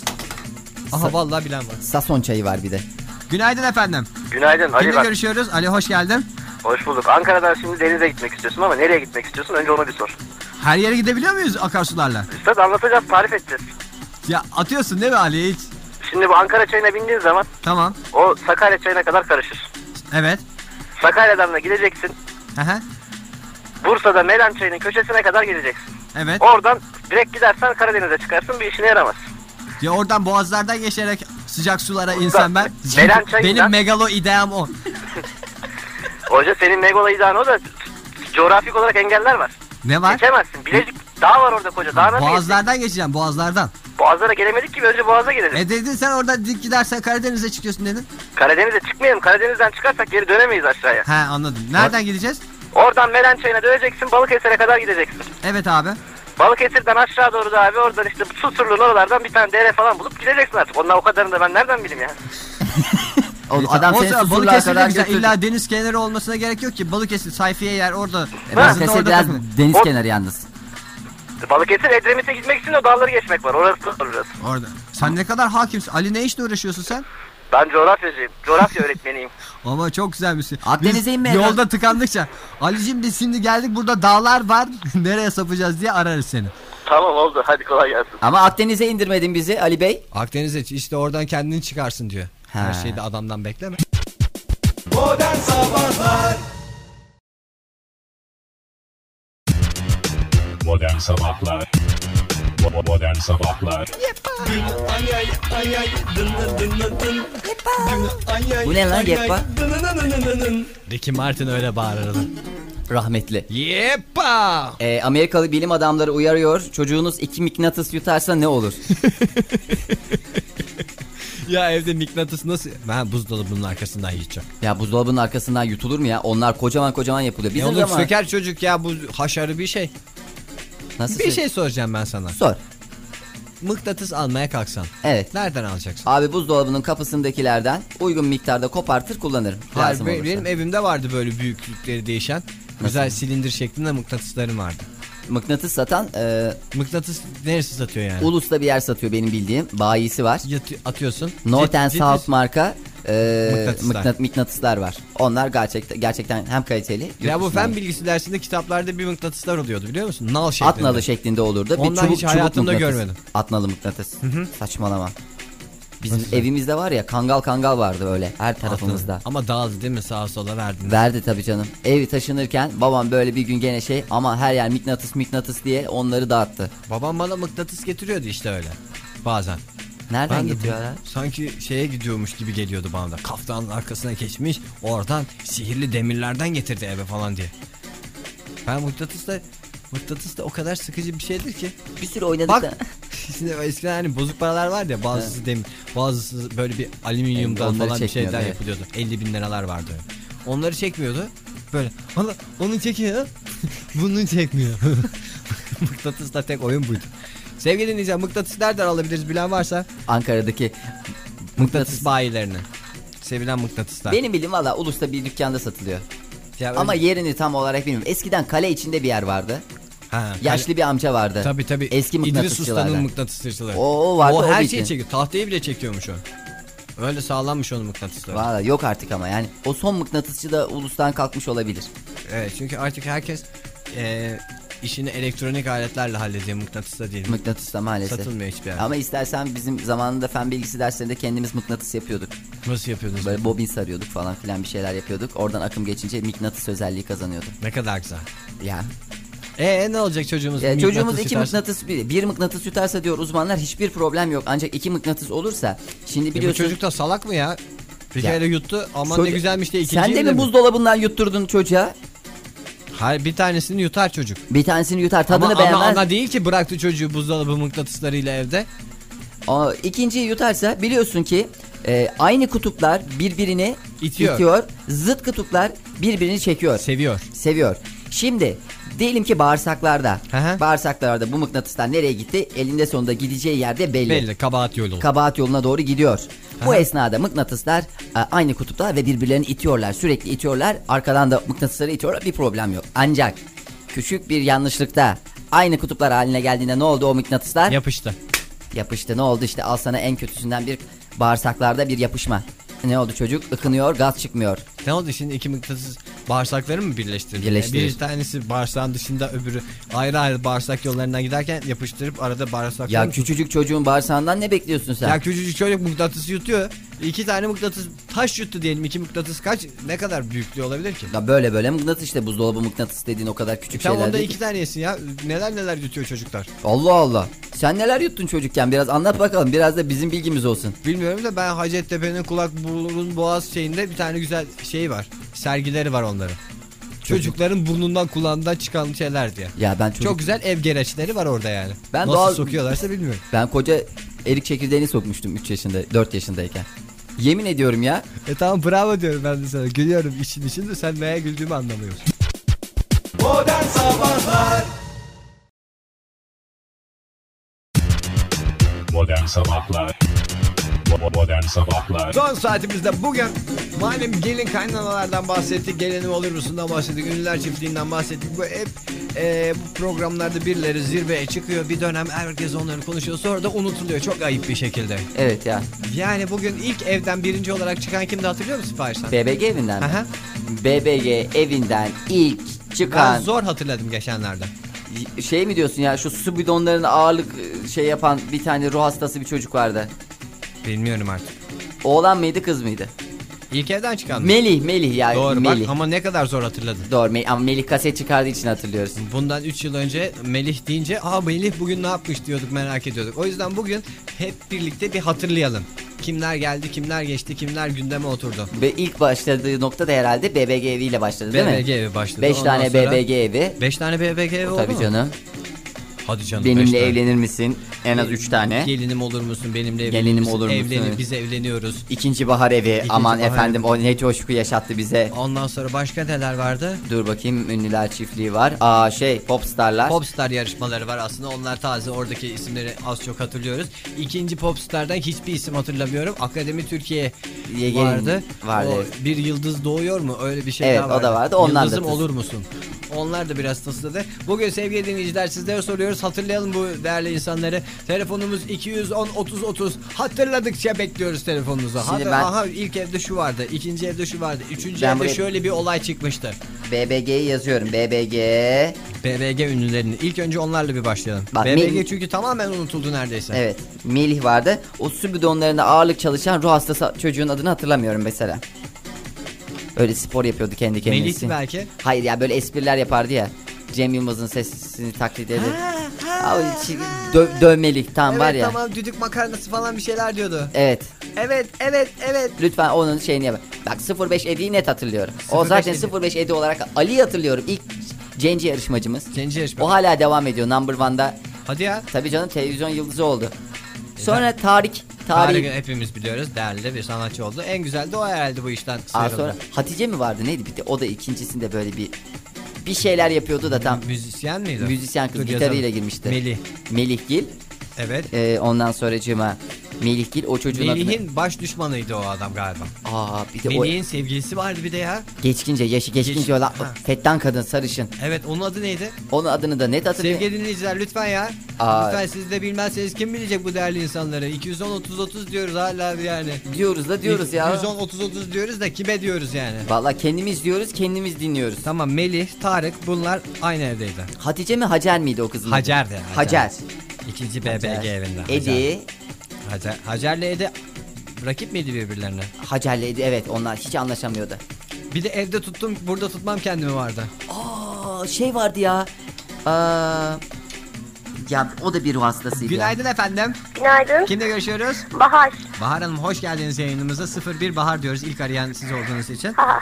Aha Sa- vallahi bilen var. Sason çayı var bir de. Günaydın efendim. Günaydın Ali Kimle bak. görüşüyoruz? Ali hoş geldin. Hoş bulduk. Ankara'dan şimdi denize gitmek istiyorsun ama nereye gitmek istiyorsun? Önce ona bir sor. Her yere gidebiliyor muyuz akarsularla? Üstad anlatacağız, tarif edeceğiz. Ya atıyorsun değil mi Ali hiç? Şimdi bu Ankara çayına bindiğin zaman Tamam. o Sakarya çayına kadar karışır. Evet. Sakarya'dan da gideceksin. Aha. Bursa'da Melan çayının köşesine kadar gideceksin. Evet. Oradan direkt gidersen Karadeniz'e çıkarsın bir işine yaramaz. Ya oradan boğazlardan geçerek sıcak sulara insan ben. Meren çayından- Benim megalo ideam o. Hoca senin Megola iddian o da coğrafik olarak engeller var. Ne var? Geçemezsin. Bilecik dağ var orada koca. Dağ nasıl geçeceksin? Boğazlardan geçeceğim boğazlardan. Boğazlara gelemedik ki önce Boğaz'a gidelim. E dedin sen oradan dik gidersen Karadeniz'e çıkıyorsun dedin. Karadeniz'e çıkmayalım. Karadeniz'den çıkarsak geri dönemeyiz aşağıya. He anladım. Nereden gideceğiz? Oradan Melen çayına döneceksin. Balıkesir'e kadar gideceksin. Evet abi. Balıkesir'den aşağı doğru da abi oradan işte Susurlu'nun oralardan bir tane dere falan bulup gideceksin artık. Onlar o kadarını da ben nereden bileyim ya. Oğlum adam o seni zaman susurluğa Balıkesir'de kadar güzel. götürdü. İlla deniz kenarı olmasına gerek yok ki. Balıkesir sayfiye yer orada. E, Balıkesir orada biraz takılın. deniz O- kenarı yalnız. Balıkesir Edremit'e gitmek için o dağları geçmek var. Orası da orası. Orada. Sen ne kadar hakimsin. Ali ne işle uğraşıyorsun sen? Ben coğrafyacıyım. Coğrafya öğretmeniyim. Ama çok güzelmişsin. Akdeniz'e Biz inme Yolda tıkandıkça. Ali'cim biz şimdi geldik burada dağlar var. Nereye sapacağız diye ararız seni. tamam oldu. Hadi kolay gelsin. Ama Akdeniz'e indirmedin bizi Ali Bey. Akdeniz'e işte oradan kendini çıkarsın diyor. Her Ha. şeyi de adamdan bekleme. Modern Sabahlar Modern Sabahlar Modern Sabahlar Bu ne lan dın Ricky Martin öyle bağırırdı. rahmetli. Yepa! Ee, Amerikalı bilim adamları uyarıyor. Çocuğunuz iki mıknatıs yutarsa ne olur? Ya evde mıknatıs nasıl? Ben buzdolabının arkasından yiyeceğim. ya buzdolabının arkasından yutulur mu ya? Onlar kocaman kocaman yapılıyor. Ya Bizim oğlum zaman... söker çocuk ya bu haşarı bir şey. Nasıl Bir şey soracağım ben sana. Sor. Mıknatıs almaya kalksan. Evet. Nereden alacaksın? Abi buzdolabının kapısındakilerden uygun miktarda kopartır kullanırım. Hayır, Lazım be- olursa. benim evimde vardı böyle büyüklükleri değişen. Güzel silindir şeklinde mıknatıslarım vardı. Mıknatıs satan e, Mıknatıs neresi satıyor yani? Ulus'ta bir yer satıyor benim bildiğim. Bayisi var. Yatı- atıyorsun. North and South marka e, Mıknatıslar. mıknat- mıknatıslar var. Onlar gerçekten gerçekten hem kaliteli. Ya bu fen bilgisi dersinde kitaplarda bir mıknatıslar oluyordu biliyor musun? Nal şeklinde. At nalı şeklinde olurdu. Ondan bir çubuk, hiç hayatımda çubuk görmedim. At nalı mıknatıs. Saçmalama. Bizim evimizde var ya kangal kangal vardı öyle her tarafımızda. Ama dağıldı değil mi sağa sola verdin. Verdi tabii canım. Evi taşınırken babam böyle bir gün gene şey ama her yer mıknatıs mıknatıs diye onları dağıttı. Babam bana mıknatıs getiriyordu işte öyle. Bazen. Nereden Ben getiriyorlar? Sanki şeye gidiyormuş gibi geliyordu bana da. Kaftanın arkasına geçmiş. Oradan sihirli demirlerden getirdi eve falan diye. Ben mıknatıs da mıknatıs da o kadar sıkıcı bir şeydir ki. Bir sürü oynadık Bak da. Şimdi eskiden hani bozuk paralar vardı ya bazısı demir bazısı böyle bir alüminyumdan onları falan bir çekmiyordu, şeyden evet. yapılıyordu. 50 bin liralar vardı öyle. Onları çekmiyordu. Böyle Allah onu çekiyor. Bunu çekmiyor. Mıknatısla tek oyun buydu. Sevgili dinleyiciler mıknatıs nereden alabiliriz bilen varsa Ankara'daki mıknatıs bayilerini. Sevilen mıknatıslar. benim bildiğim valla Ulus'ta bir dükkanda satılıyor. Ya öyle- Ama yerini tam olarak bilmiyorum. Eskiden kale içinde bir yer vardı. Ha, Yaşlı bir amca vardı. Tabi tabi. Eski İdris mıknatısçılardan. Usta'nın mıknatısçıları. O- o vardı, o her bitti. şeyi çekiyor. Tahtayı bile çekiyormuş o. Öyle sağlammış onun mıknatısları. Valla yok artık ama yani o son mıknatısçı da Ulus'tan kalkmış olabilir. Evet çünkü artık herkes e, işini elektronik aletlerle hallediyor mıknatısla değil. Mıknatıs da maalesef. Satılmıyor hiçbir yerde. Ama istersen bizim zamanında fen bilgisi derslerinde kendimiz mıknatıs yapıyorduk. Nasıl yapıyordunuz? Böyle bobin sarıyorduk falan filan bir şeyler yapıyorduk. Oradan akım geçince mıknatıs özelliği kazanıyordu. Ne kadar güzel. Ya. E ne olacak çocuğumuz? Ya mıknatıs çocuğumuz iki yutarsa? mıknatıs bir, bir mıknatıs yutarsa diyor uzmanlar hiçbir problem yok. Ancak iki mıknatıs olursa şimdi E bu biliyorsun. çocuk da salak mı ya? Bir Ya. kere yuttu aman Çocuk- ne güzelmiş de ikinciyi Sen de bile mi buzdolabından yutturdun çocuğa? Hayır bir tanesini yutar çocuk. Bir tanesini yutar tadını ama, beğenmez. ama ana değil ki bıraktı çocuğu buzdolabı mıknatıslarıyla evde. O ikinciyi yutarsa biliyorsun ki e, aynı kutuplar birbirini İtiyor. Zıt kutuplar birbirini çekiyor. Seviyor. seviyor. Şimdi diyelim ki bağırsaklarda. Hı. Bağırsaklarda bu mıknatıslar nereye gitti? Elinde sonunda gideceği yerde belli. Belli kabahat yolu. Kabahat yoluna doğru gidiyor. Bu Aha. esnada mıknatıslar e, aynı kutupta ve birbirlerini itiyorlar. Sürekli itiyorlar. Arkadan da mıknatısları itiyorlar. Bir problem yok. Ancak küçük bir yanlışlıkta aynı kutuplar haline geldiğinde ne oldu o mıknatıslar? Yapıştı. Yapıştı. Ne oldu işte al sana en kötüsünden bir bağırsaklarda bir yapışma. Ne oldu çocuk? Ikınıyor, gaz çıkmıyor. Ne oldu şimdi iki mıknatıs bağırsakları mı birleştirdi? Birleştirir. Bir tanesi bağırsağın dışında öbürü ayrı ayrı bağırsak yollarından giderken yapıştırıp arada bağırsakları Ya küçücük çocuğun bağırsağından ne bekliyorsun sen? Ya küçücük çocuk mıknatıs yutuyor. İki tane mıknatıs taş yuttu diyelim. İki mıknatıs kaç ne kadar büyüklüğü olabilir ki? Ya böyle böyle mıknatıs işte buzdolabı mıknatıs dediğin o kadar küçük Tam şeyler onda değil. iki tane yesin ya. Neler neler yutuyor çocuklar. Allah Allah. Sen neler yuttun çocukken biraz anlat bakalım biraz da bizim bilgimiz olsun. Bilmiyorum da ben Hacettepe'nin kulak burun boğaz şeyinde bir tane güzel şey var. Sergileri var onların. Çocukların burnundan kulağından çıkan şeyler diye. Ya ben çocuk, Çok güzel ev gereçleri var orada yani. Ben Nasıl doğal- sokuyorlarsa bilmiyorum. ben koca erik çekirdeğini sokmuştum 3 yaşında 4 yaşındayken. Yemin ediyorum ya. E tamam bravo diyorum ben de sana. Gülüyorum için için de sen neye güldüğümü anlamıyorsun. Modern Sabahlar Modern Sabahlar Modern Sabahlar Son saatimizde bugün malum gelin kaynanalardan bahsettik. Gelenim olur musundan bahsettik. Ünlüler çiftliğinden bahsettik. Bu hep e, bu programlarda birileri zirveye çıkıyor. Bir dönem herkes onları konuşuyor. Sonra da unutuluyor. Çok ayıp bir şekilde. Evet ya. Yani bugün ilk evden birinci olarak çıkan kimdi hatırlıyor musun Siparişten? BBG evinden mi? Aha. BBG evinden ilk Ben çıkan zor hatırladım geçenlerde. şey mi diyorsun ya şu su bidonlarına ağırlık e, şey yapan bir tane ruh hastası bir çocuk vardı. Bilmiyorum artık. Oğlan mıydı kız mıydı? İlk evden çıkan mı? Melih, Melih ya. Doğru Melih. bak ama ne kadar zor hatırladın. Doğru Melih, ama Melih kaset çıkardığı için hatırlıyoruz. Bundan 3 yıl önce Melih deyince aa Melih bugün ne yapmış diyorduk merak ediyorduk. O yüzden bugün hep birlikte bir hatırlayalım. Kimler geldi, kimler geçti, kimler gündeme oturdu. Ve ilk başladığı nokta da herhalde BBG eviyle başladı değil BBG mi? evi başladı. 5 Ondan tane sonra- BBG evi. 5 tane BBG evi oldu Tabii canım. Hadi canım. Benimle evlenir misin? En az 3 tane. Gelinim olur musun? Benimle evlenir Gelinim misin? olur musun? Evlenir, biz evleniyoruz. İkinci bahar evi. Aman bahar efendim o ne coşku yaşattı bize. Ondan sonra başka neler vardı? Dur bakayım ünlüler çiftliği var. Aa şey popstarlar. Popstar yarışmaları var aslında onlar taze oradaki isimleri az çok hatırlıyoruz. İkinci Popstar'dan hiçbir isim hatırlamıyorum. Akademi Türkiye Ye- vardı. vardı, O evet. bir yıldız doğuyor mu? Öyle bir şey Evet, daha o vardı. da vardı. Onlar da Yıldızım tız- olur musun? Onlar da biraz tısladı. Bugün sevgili dinleyiciler sizlere soruyoruz. Hatırlayalım bu değerli insanları. Telefonumuz 210 30 30. Hatırladıkça bekliyoruz telefonunuzu. Şimdi Hatta- ben- Aha ilk evde şu vardı. ikinci evde şu vardı. Üçüncü Ben evde buraya- şöyle bir olay çıkmıştı. BBG'yi yazıyorum. BBG. BBG ünlülerini. İlk önce onlarla bir başlayalım. Bak, BBG Mel- çünkü tamamen unutuldu neredeyse. Evet. Melih vardı. O su bidonlarında ağırlık çalışan ruh hastası çocuğun adını hatırlamıyorum mesela. Öyle spor yapıyordu kendi kendisi. Melih belki. Hayır ya böyle espriler yapardı ya. Cem Yılmaz'ın sesini taklit edip. Abi, dö- dövmelik tam evet var ya. tamam düdük makarnası falan bir şeyler diyordu. Evet. Evet evet evet. Lütfen onun şeyini yap. Bak 05 Edi'yi net hatırlıyorum. o 05 zaten Edi. 05 Edi olarak Ali'yi hatırlıyorum. İlk Cenci yarışmacımız. Cenci yarışma. O hala devam ediyor number one'da. Hadi ya. Tabii canım televizyon yıldızı oldu. Sonra Tarık. Tarık. Tarık hepimiz biliyoruz. Değerli de bir sanatçı oldu. En güzel de o herhalde bu işten Aa, sonra Hatice mi vardı neydi bir de o da ikincisinde böyle bir bir şeyler yapıyordu da tam Müzisyen miydi? müzisyen kız Dur gitarıyla yazalım. girmişti. Melih. Melihgil. Evet. Ee, ondan sonracığıma Melihgil o çocuğun adını. Melih'in baş düşmanıydı o adam galiba. Aa bir de Melih'in sevgilisi vardı bir de ya. o geçkince yaşı geçkince Geç- olan fettan kadın sarışın. Evet onun adı neydi? Onun adını da net hatırlıyorum. Sevgili dinleyiciler lütfen ya. Aa. Lütfen siz de bilmezseniz kim bilecek bu değerli insanları? 210 30 30 diyoruz hala yani. Diyoruz da diyoruz ya. 210 30 30 diyoruz da kime diyoruz yani? Valla kendimiz diyoruz kendimiz dinliyoruz. Tamam Melih, Tarık bunlar aynı evdeydi. Hatice mi Hacer miydi o kızın? Hacer'di. Hacer. İkinci BBG evinde. Hacer. Edi. Hacer. Hacer'le Edi rakip miydi birbirlerine? Hacer'le Edi evet onlar hiç anlaşamıyordu. Bir de evde tuttum burada tutmam kendimi vardı. Aa şey vardı ya. Aa, ya o da bir ruh hastasıydı ya. Günaydın efendim. Günaydın. Kimle görüşüyoruz? Bahar. Bahar Hanım hoş geldiniz yayınımıza. 01 Bahar diyoruz ilk arayan siz olduğunuz için. Aha.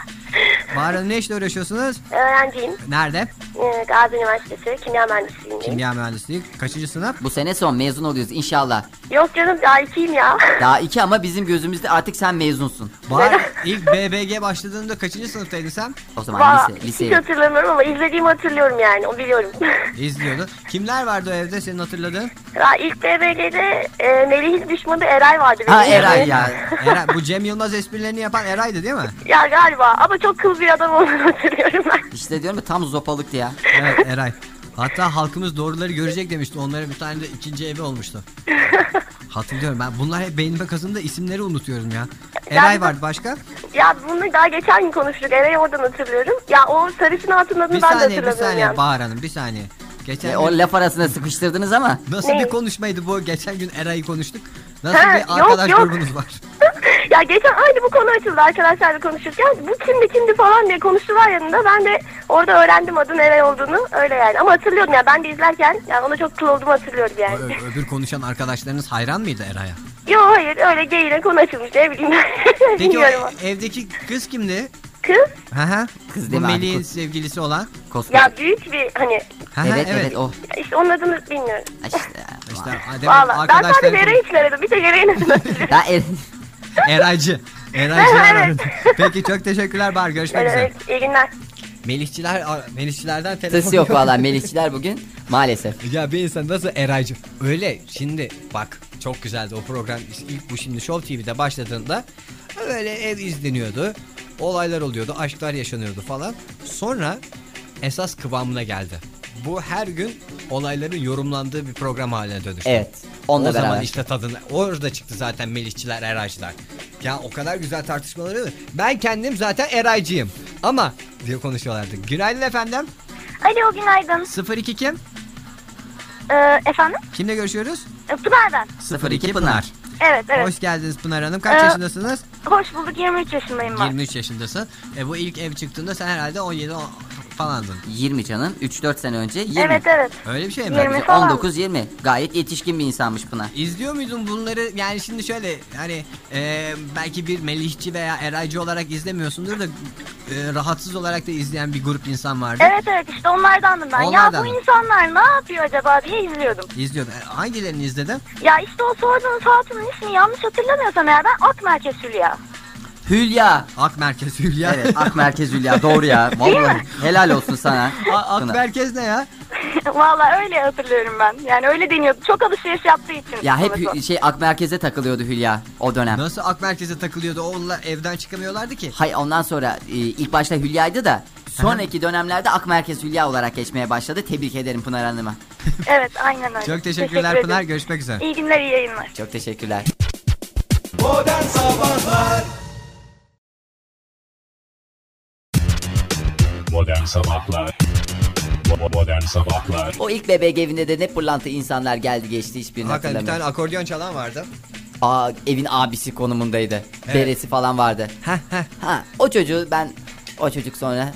Bahar Hanım ne işle uğraşıyorsunuz? Öğrenciyim. Nerede? Ee, Gazi Üniversitesi Kimya Mühendisliğindeyim. Kimya mühendisliği. Kaçıncı sınıf? Bu sene son mezun oluyoruz inşallah. Yok canım daha ikiyim ya. Daha iki ama bizim gözümüzde artık sen mezunsun. Bahar ilk BBG başladığında kaçıncı sınıftaydın sen? O zaman Valla lise, hiç lise. hatırlamıyorum ama izlediğimi hatırlıyorum yani. O biliyorum. İzliyordu. Kimler vardı o evde senin hatırladığın? ya ilk BBG'de e, Melih'in düşmanı Eray vardı. Ha Benim Eray ya. Eray, bu Cem Yılmaz esprilerini yapan Eray'dı değil mi? Ya galiba ama çok kıl bir adam olduğunu hatırlıyorum ben. İşte diyorum ya tam zopalıktı ya. Evet Eray. Hatta halkımız doğruları görecek demişti. Onların bir tane de ikinci evi olmuştu. Hatırlıyorum ben. Bunlar hep beynime kazındı isimleri unutuyorum ya. Eray Yani- vardı başka? Ya bunu daha geçen gün konuştuk. Eray'ı oradan hatırlıyorum. Ya o sarışın hatun adını Bir ben de saniye bir hatırlamıyorum saniye ya. Bahar Hanım bir saniye. Geçen E, o laf arasında sıkıştırdınız ama. nasıl Ne? bir konuşmaydı bu? Geçen gün Eray'ı konuştuk. Nasıl Ha, bir yok, arkadaş yok. grubunuz var? ya geçen aynı bu konu açıldı arkadaşlarla konuşurken. Bu kimdi kimdi falan diye konuştular yanında. Ben de orada öğrendim adın Eray olduğunu. Öyle yani. Ama hatırlıyordum ya ben de izlerken yani ona çok kıl olduğumu hatırlıyorum yani. Ö- öbür konuşan arkadaşlarınız hayran mıydı Eray'a? Yo hayır öyle geyine konu açılmış ne bileyim ben. Peki o ama. evdeki kız kimdi? Kız hı. Kız Bu deme abi, Melih'in sevgilisi olan. Koskoca. ya büyük bir hani hı, evet, evet o. işte onun adını bilmiyorum. İşte. İşte demek Valla ben arkadaşları sadece için aradım. Bir tek Eray'ın adını hatırlıyorum. Ya er... Eraycı. Eraycı Evet. aradın. Peki çok teşekkürler Bahar. Görüşmek üzere. Evet, iyi günler. Melihçiler, Melihçilerden telefon Sesi yok valla Melihçiler bugün maalesef. Ya bir insan nasıl Eraycı? Öyle şimdi bak çok güzeldi o program. İlk bu şimdi Show TV'de başladığında öyle ev izleniyordu. Olaylar oluyordu, aşklar yaşanıyordu falan. Sonra esas kıvamına geldi. Bu her gün olayların yorumlandığı bir program haline dönüştü. Evet. Onunla o beraber. zaman işte tadını orada çıktı zaten Melihçiler, Eraycılar. Ya o kadar güzel tartışmaları var. Ben kendim zaten Eraycıyım. Ama diye konuşuyorlardı. Günaydın efendim. Alo günaydın. 02 kim? Ee, efendim? Kimle görüşüyoruz? Pınar ben. 02 Pınar. Evet evet. Hoş geldiniz Pınar Hanım. Kaç Ee, yaşındasınız? Hoş bulduk 23 yaşındayım ben. 23 yaşındasın. E, bu ilk ev çıktığında sen herhalde 17 o- falandın. 20 canım. 3-4 sene önce 20. Evet evet. Öyle bir şey mi? 20 falan. 19-20. Gayet yetişkin bir insanmış Pınar. İzliyor muydun bunları? Yani şimdi şöyle hani e, belki bir Melihçi veya Eraycı olarak izlemiyorsundur da e, rahatsız olarak da izleyen bir grup insan vardı. Evet evet işte onlardandım ben. Onlardan ya bu insanlar ne yapıyor acaba diye izliyordum. İzliyordun. E, hangilerini izledin? Ya işte o sorduğunuz hatunun ismi yanlış hatırlamıyorsam eğer ben Ak Merkez Hülya. Ak Merkez Hülya. Evet Ak Merkez Hülya doğru ya. Vallahi helal olsun sana. A- Ak. Merkez ne ya? Vallahi öyle hatırlıyorum ben. Yani öyle deniyordu. Çok alışveriş yaptığı için. Ya hep hü- şey Ak Merkez'e takılıyordu Hülya o dönem. Nasıl Ak Merkez'e takılıyordu? Onlar evden çıkamıyorlardı ki. Hay ondan sonra e, ilk başta Hülya'ydı da sonraki dönemlerde Ak Merkez Hülya olarak geçmeye başladı. Tebrik ederim Pınar Hanım'a. Evet aynen öyle. Çok teşekkürler Teşekkür Pınar. ederim. Görüşmek üzere. İyi günler iyi yayınlar. Çok teşekkürler. Modern Sabahlar Modern Sabahlar Modern Sabahlar O ilk BBG evinde de ne pırlanta insanlar geldi geçti hiçbirini Hakikaten bir hatırlamıyorum. tane akordeon çalan vardı. Aa, evin abisi konumundaydı. Evet. Beresi falan vardı. Heh heh. Ha o çocuğu ben o çocuk sonra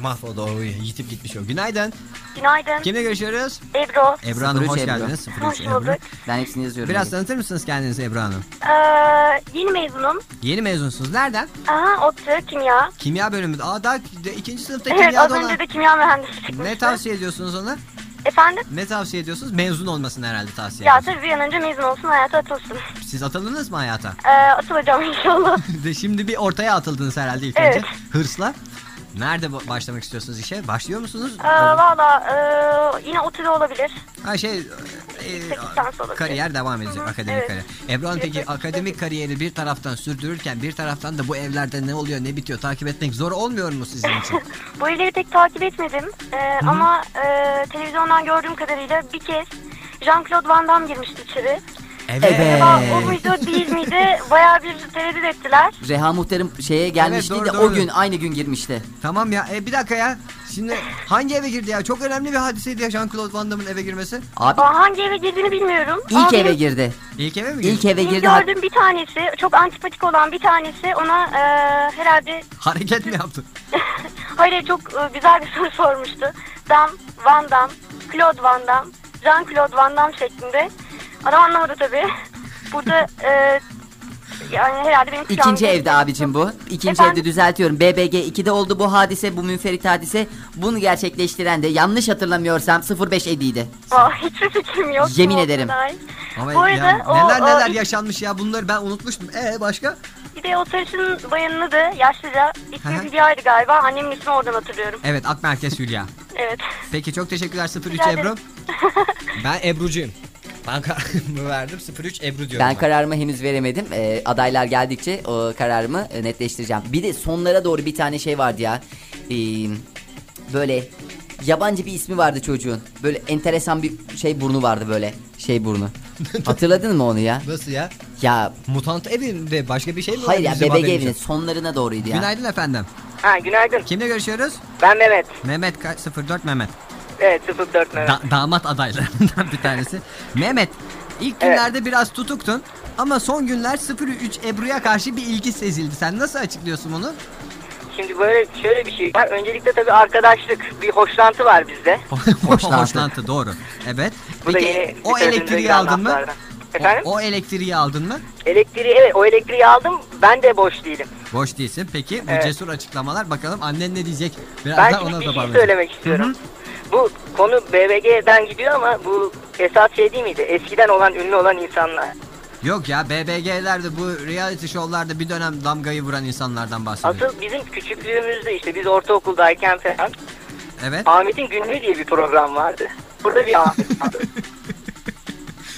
Mahvoldu o yitip gitmiş o. Günaydın. Günaydın. Kimle görüşüyoruz? Ebru. Ebru Hanım 03 hoş Ebru. geldiniz. 03 Hoş Ebru. bulduk. ben hepsini yazıyorum. Biraz tanıtır mısınız kendinizi Ebru Hanım? Ee, yeni mezunum. Yeni mezunsunuz. Nereden? Aha, ODTÜ, kimya. Kimya bölümü. Aa daha de- ikinci sınıfta Evet kimya az önce de kimya mühendisi çıkmıştı. Ne tavsiye ediyorsunuz ona? Efendim? Ne tavsiye ediyorsunuz? Mezun olmasını herhalde tavsiye Ya ediyorsunuz. tabii bir an önce mezun olsun hayata atılsın. Siz atıldınız mı hayata? Ee, atılacağım inşallah. De Şimdi bir ortaya atıldınız herhalde ilk Evet. önce. Hırsla. Nerede ba- başlamak istiyorsunuz işe? Başlıyor musunuz? Ee, Valla ee, yine ODTÜ'de olabilir. Ha şey e, kariyer devam edecek Hı hı, akademik evet. kariyer. Ebru Hanım peki akademik kariyeri bir taraftan sürdürürken bir taraftan da bu evlerde ne oluyor ne bitiyor takip etmek zor olmuyor mu sizin için? Bu evleri pek takip etmedim. Ee, ama ee, televizyondan gördüğüm kadarıyla bir kez Jean-Claude Van Damme girmişti içeri. Evet. Acaba o muydu değil miydi? Bayağı bir tereddüt ettiler. Reha Muhtar'ın şeye gelmişti doğru, de doğru. o gün aynı gün girmişti. Tamam ya e, bir dakika ya. Şimdi hangi eve girdi ya? Çok önemli bir hadiseydi ya Jean-Claude Van Damme'ın eve girmesi. Abi Aa, hangi eve girdiğini bilmiyorum. ilk Ama eve girdi. İlk eve mi girdi? İlk eve Benim girdi. gördüğüm bir tanesi, çok antipatik olan bir tanesi ona ee, herhalde Hareket mi yaptı? Hayır çok e, güzel bir soru sormuştu. Dam, Van Damme, Claude Van Damme, Jean-Claude Van Damme şeklinde. Adam anlamadı tabii. Burada e, yani herhalde benim İkinci evde abicim bu. İkinci Efendim? evde düzeltiyorum. BBG 2'de oldu bu hadise, bu münferit hadise. Bunu gerçekleştiren de yanlış hatırlamıyorsam 05 Edi'ydi. Aa, hiçbir fikrim yok. Yemin Bu ederim. olay. Ama Bu ya arada o- neler o- neler yaşanmış ya bunları ben unutmuştum. E başka? Bir de o sarışın bayanını da yaşlıca Hı ismi hı. Hülya'ydı galiba. Annemin ismini oradan hatırlıyorum. Evet Ak Merkez Hülya. Evet. Peki çok teşekkürler 03 Rica ederim. Ebru. ben Ebru'cuyum. Ben kararımı verdim 03 Ebru diyorum. Ben kararımı henüz veremedim. Ee, adaylar geldikçe o kararımı e, netleştireceğim. Bir de sonlara doğru bir tane şey vardı ya. Ee, böyle yabancı bir ismi vardı çocuğun. Böyle enteresan bir şey burnu vardı böyle. Şey burnu. Hatırladın mı onu ya? Nasıl ya? Ya Mutant evinde başka bir şey mi hayır ya haberimiz evinin sonlarına doğruydu ya. Günaydın efendim. Ha günaydın. Kimle görüşüyoruz? Ben Mehmet. Mehmet kaç 04 Mehmet. Evet 04 Mehmet. Da- damat adaylarından bir tanesi. Mehmet ilk günlerde biraz tutuktun ama son günler 03 Ebru'ya karşı bir ilgi sezildi. Sen nasıl açıklıyorsun bunu? Şimdi böyle şöyle bir şey var. Öncelikle tabii arkadaşlık, bir hoşlantı var bizde. Hoşlantı. Hoşlantı doğru. Evet. Bu da Peki yeni o elektriği aldın mı? Efendim? O, o elektriği aldın mı? Elektriği evet o elektriği aldım. Ben de boş değilim. Boş değilsin. Peki bu Evet. cesur açıklamalar bakalım annen ne diyecek? Birazdan Ben ona da bir şey bağlayacağım. söylemek istiyorum. Bu konu BBG'den gidiyor ama bu esas şey değil miydi? Eskiden olan, ünlü olan insanlar. Yok ya BBG'lerde bu reality show'larda bir dönem damgayı vuran insanlardan bahsediyorum. Asıl bizim küçüklüğümüzde işte biz ortaokuldayken falan Evet. Ahmet'in Günlüğü diye bir program vardı. Burada bir Ahmet vardı.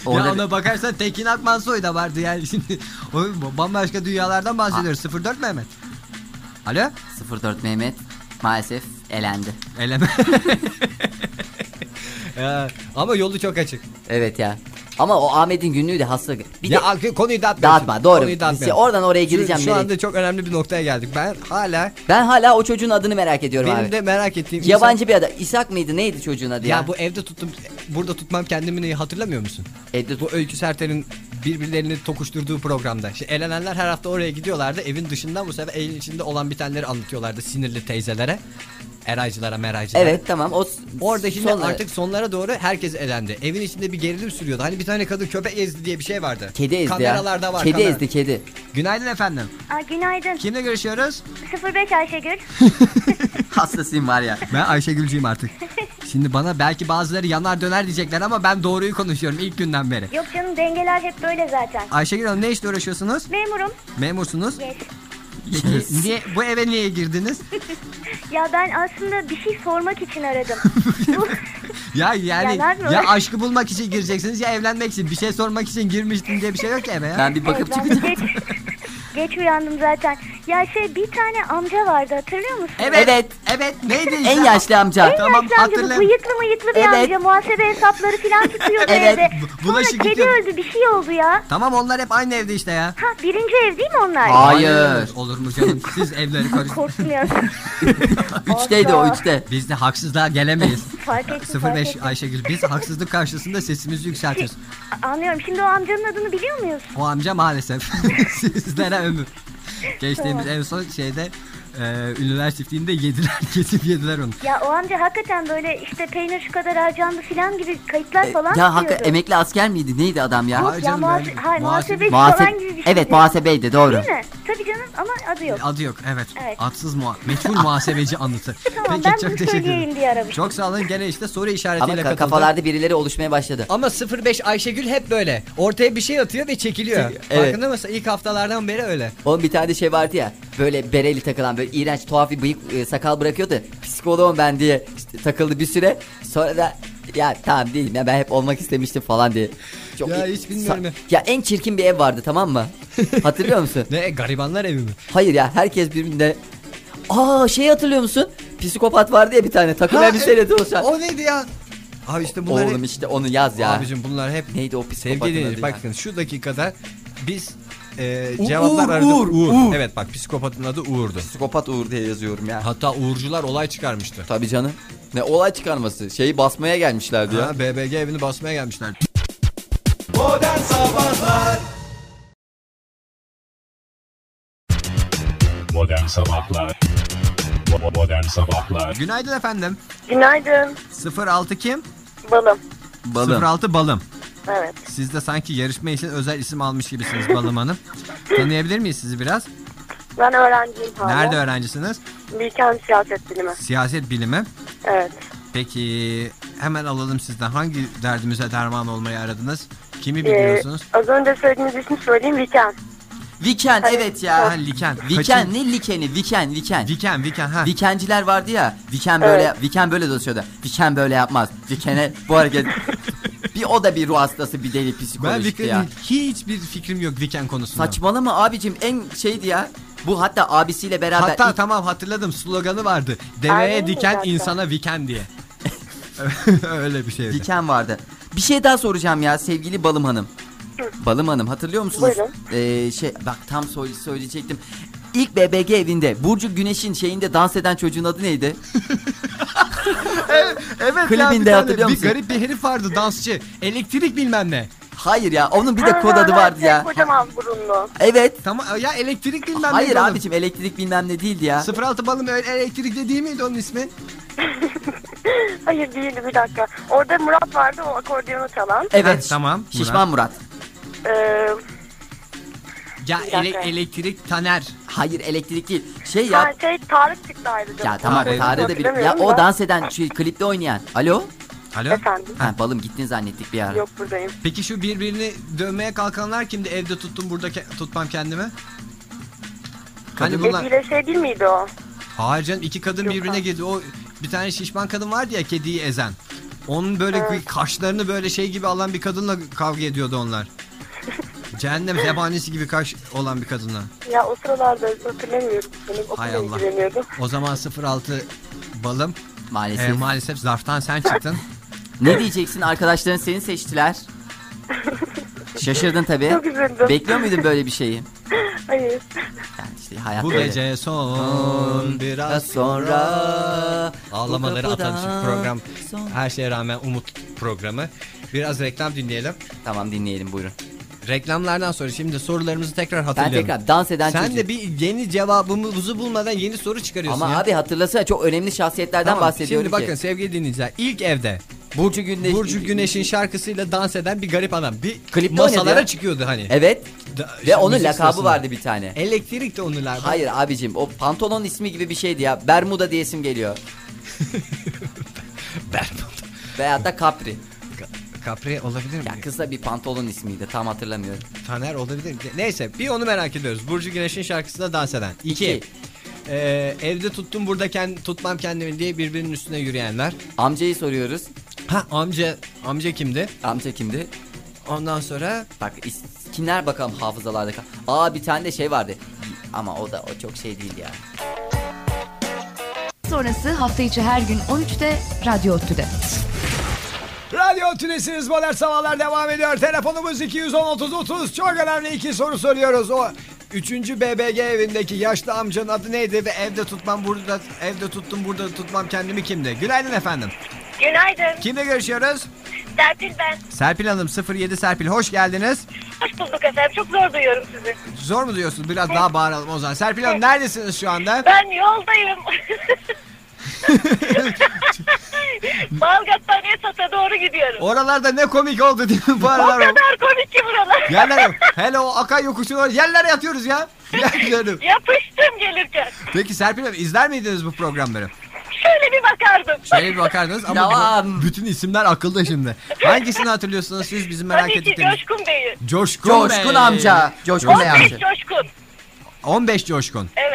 Orada Ya ona bakarsan Tekin Akmansoy da vardı yani şimdi. O bambaşka dünyalardan bahsediyoruz. 04 Mehmet. Alo? 04 Mehmet maalesef elendi. Eleme. ya, ama yolu çok açık. Evet ya. Ama o Ahmet'in günlüğü de hasta. Bir ya de konuyu dağıtmıyorsun. Dağıtma, doğru. Konuyu. Biz oradan oraya Şu- gireceğim, Şu, nereye- anda çok önemli bir noktaya geldik. Ben hala ben hala o çocuğun adını merak ediyorum benim abi. de merak ettiğim insan- Yabancı bir adam. İshak mıydı? Neydi çocuğun adı ya? Ya bu evde tuttum burada tutmam kendimi neyi hatırlamıyor musun? Evde Bu Öykü Serter'in birbirlerini tokuşturduğu programda. İşte elenenler her hafta oraya gidiyorlardı. Evin dışından bu sefer evin içinde olan bitenleri anlatıyorlardı sinirli teyzelere. Eraycılara meraycılara. Evet tamam. O Orada şimdi sonra- artık sonlara doğru herkes elendi. Evin içinde bir gerilim sürüyordu. Hani bir tane kadın köpek ezdi diye bir şey vardı. Kedi ezdi Kameralarda ya. var. Kedi kamera. ezdi kedi. Günaydın efendim. Aa, günaydın. Kimle görüşüyoruz? 05 Ayşegül. Hastasıyım var ya. Ben Ayşegül'cüyüm artık. Şimdi bana belki bazıları yanar döner diyecekler ama ben doğruyu konuşuyorum ilk günden beri. Yok canım dengeler hep böyle zaten. Ayşegül Hanım ne işle uğraşıyorsunuz? Memurum. Memursunuz. Yes. Niye, bu eve niye girdiniz? Ya ben aslında bir şey sormak için aradım. Bu- Ya yani Ya aşkı bulmak için gireceksiniz ya evlenmek için. Bir şey sormak için girmiştin diye bir şey yok ki eve ya. Ben bir bakıp Evet, ben çıkacağım. Geç, geç uyandım zaten. Ya şey bir tane amca vardı hatırlıyor musun? Evet. Evet. Evet. Neydi? En yaşlı amca. En Tamam, yaşlı amca bu hatırla- bıyıklı mıyıklı bir Evet. amca muhasebe hesapları falan tutuyordu Evet, evde. bu- Sonra bulaşık kedi yıkıyor. öldü bir şey oldu ya. Tamam onlar hep aynı evde işte ya. Ha birinci ev değil mi onlar? Hayır. Olur mu canım? Siz evleri karıştırın. Korktum ya. Üçteydi o üçte. Biz de haksızlığa gelemeyiz. Fark ettim fark 05 ettim. Ayşegül biz haksızlık karşısında sesimizi yükseltiyoruz. Anlıyorum. Şimdi o amcanın adını biliyor muyuz? O amca maalesef sizlere ömür. Geçtiğimiz en son şeyde e, ünlüler çiftliğinde yediler kesip yediler onu. Ya o amca hakikaten böyle işte peynir şu kadar harcandı filan gibi kayıtlar falan Ya hakikaten emekli asker miydi? Neydi adam ya? Yok Hayır ya canım, muhase- öyle- hayır, muhasebe- muhasebe falan gibi bir şeydi. Evet muhasebeydi doğru. Değil mi? Tabii canım ama adı yok. Adı yok evet. Evet. Adsız muha meçhul muhasebeci anıtı. Tamam ben bunu söyleyeyim diye aramıştım. Çok sağ olun gene işte soru Ama işaretiyle ka- katıldı. kafalarda birileri oluşmaya başladı. Ama 05 Ayşegül hep böyle. Ortaya bir şey atıyor ve çekiliyor. Evet. Farkında mısın? İlk haftalardan beri öyle. Oğlum bir tane şey vardı ya. Böyle bereli takılan böyle iğrenç tuhaf bir bıyık e, sakal bırakıyordu. Psikoloğum ben diye işte takıldı bir süre. Sonra da ya tamam değilim ya ben hep olmak istemiştim falan diye. Çok Ya iyi- hiç bilmiyorum Sa- ya. En çirkin bir ev vardı tamam mı? Hatırlıyor musun? Ne garibanlar evi mi? Hayır ya herkes birbirine... Aa şey hatırlıyor musun? Psikopat vardı ya bir tane takım elbiseyle dolaşan. O neydi ya? Abi işte bunlar Oğlum hep... işte onu yaz ya. Abicim bunlar hep Neydi o psikopatın Sevgili adı dinleyiciler ya? bakın şu dakikada biz e, cevaplar Uğur, aradık. Uğur, Uğur. Evet bak psikopatın adı Uğur'du. Psikopat Uğur diye yazıyorum ya. Hatta Uğurcular olay çıkarmıştı. Tabii canım. Ne olay çıkarması. Şeyi basmaya gelmişlerdi ya. Ha, BBG evini basmaya gelmişler. Modern Sabahlar Bo- Modern Sabahlar Günaydın efendim. Günaydın. 06 kim? Balım. Balım. 06 Balım. Evet. Siz de sanki yarışma için özel isim almış gibisiniz Balım Hanım. Tanıyabilir miyiz sizi biraz? Ben öğrenciyim hala. Nerede öğrencisiniz? Bilkent siyaset bilimi. Siyaset bilimi. Evet. Peki hemen alalım sizden. Hangi derdimize derman olmayı aradınız? Kimi Ee, biliyorsunuz? az önce söylediğiniz ismi söyleyeyim Bilkent. Viken evet ya. Ha, Liken. Viken Kaçın- ne likeni? Viken, Viken. Viken, Viken ha. Vikenciler vardı ya. Viken böyle Viken böyle dolaşıyordu. Viken böyle yapmaz. Vikene bu hareket bir o da bir ruh hastası bir deli Ben psikolojikti ya. Viken hiçbir fikrim yok Viken konusunda. Saçmalama abicim en şeydi ya. Bu hatta abisiyle beraber Hatta ilk- tamam hatırladım sloganı vardı. Deveye Aynen diken zaten. insana Viken diye. Öyle bir şeydi. Viken vardı. Bir şey daha soracağım ya sevgili Balım Hanım. Balım Hanım hatırlıyor musunuz? Buyurun. Ee, şey bak tam söyle- söyleyecektim. İlk BBG evinde Burcu Güneş'in şeyinde dans eden çocuğun adı neydi? Evet Klibinde ya bir tane hatırlıyor bir musun? garip bir herif vardı dansçı. Elektrik bilmem ne. Hayır ya onun bir de kod adı vardı ya. Kocaman burunlu. Evet. Tamam ya elektrik bilmem ne. Hayır oğlum. abicim elektrik bilmem ne değildi ya. 06 balım öyle elektrikli değil miydi onun ismi? Hayır değildi bir dakika. Orada Murat vardı o akordiyonu çalan. Evet. Ha, tamam, Şişman Murat. Ee, Ya ele- elektrik Taner. Hayır elektrik değil. Şey ha, ya. şey Tarık çıktı ayrıca. Ya tamam Tarık. Tarık da bir. Ya o da. dans eden şu klipte oynayan. Alo? Alo. Efendim. Ha balım gittin zannettik bir ara. Yok buradayım. Peki şu birbirini dövmeye kalkanlar kimdi? Evde tuttum burada ke- tutmam kendimi. Hani bunlar... Kediyle şey değil miydi o? Hayır canım iki kadın Yok birbirine girdi. O bir tane şişman kadın vardı ya kediyi ezen. Onun böyle Evet. kaşlarını böyle şey gibi alan bir kadınla kavga ediyordu onlar. Cehennem zebanisi gibi kaş olan bir kadınla. Ya o sıralarda hatırlamıyorum. Benim Hay Allah. O zaman 06 balım. Maalesef. Ee, maalesef zarftan sen çıktın. ne diyeceksin arkadaşların seni seçtiler. Şaşırdın tabii. Çok üzüldüm. Bekliyor muydun böyle bir şeyi? Hayır. Yani işte hayat Bu böyle. gece son biraz sonra Ağlamaları atan program. son- Her şeye rağmen umut programı. Biraz reklam dinleyelim. Tamam dinleyelim buyurun. Reklamlardan sonra şimdi sorularımızı tekrar Ben hatırlayalım. tekrar dans eden Sen çocuk. de bir yeni cevabımızı bulmadan yeni soru çıkarıyorsun Ama ya. abi hatırlasana çok önemli şahsiyetlerden Tamam, bahsediyorum Şimdi bakın ki. sevgili dinleyiciler ilk evde Burcu Güneş. Burcu Güneş'in şarkısıyla dans eden bir garip adam. Bir Klipte masalara çıkıyordu hani. Evet. Da- Ve onun lakabı sırasında. vardı bir tane. Elektrik de onun lakabı. Hayır abicim o pantolon ismi gibi bir şeydi ya. Bermuda diyesim geliyor. Bermuda. Veyahut da Capri. Capri olabilir mi? Ya kısa bir pantolon ismiydi tam hatırlamıyorum. Taner olabilir mi? Neyse bir onu merak ediyoruz. Burcu Güneş'in şarkısında dans eden. İki. İki. Ee, evde tuttum burada kend- tutmam kendimi diye birbirinin üstüne yürüyenler. Amcayı soruyoruz. Ha amca amca kimdi? Amca kimdi? Ondan sonra Bak is- kimler bakalım hafızalarda kal. Aa bir tane de şey vardı. Ama o da o çok şey değil ya. Sonrası hafta içi her gün 13'te Radyo Otü'de. Radyo Tülesi'niz Modern Sabahlar devam ediyor. Telefonumuz 210 30 30. Çok önemli iki soru soruyoruz. O 3. BBG evindeki yaşlı amcanın adı neydi ve evde tutmam burada evde tuttum burada tutmam kendimi kimdi? Günaydın efendim. Günaydın. Kimle görüşüyoruz? Serpil ben. Serpil Hanım 07 Serpil hoş geldiniz. Hoş bulduk efendim. Çok zor duyuyorum sizi. Zor mu diyorsunuz? Biraz daha bağıralım o zaman. Serpil Hanım neredesiniz şu anda? Ben yoldayım. Balgat'tan Esat'a doğru gidiyorum. Oralarda ne komik oldu değil mi bu O aralar? kadar komik ki buralar. Yerlere, hele o Akay yokuşu var. Yerlere yatıyoruz ya. Yapıştım gelirken. Peki Serpil Hanım izler miydiniz bu programları? Şöyle bir bakardım. Şöyle bir bakardınız ama Yalan. bütün isimler akılda şimdi. Hangisini hatırlıyorsunuz siz bizim merak Tabii ki ettikleriniz? Coşkun Bey'i. Coşkun, Coşkun Bey. amca. Coşkun Bey 15 amca. Coşkun. 15 Coşkun. Evet.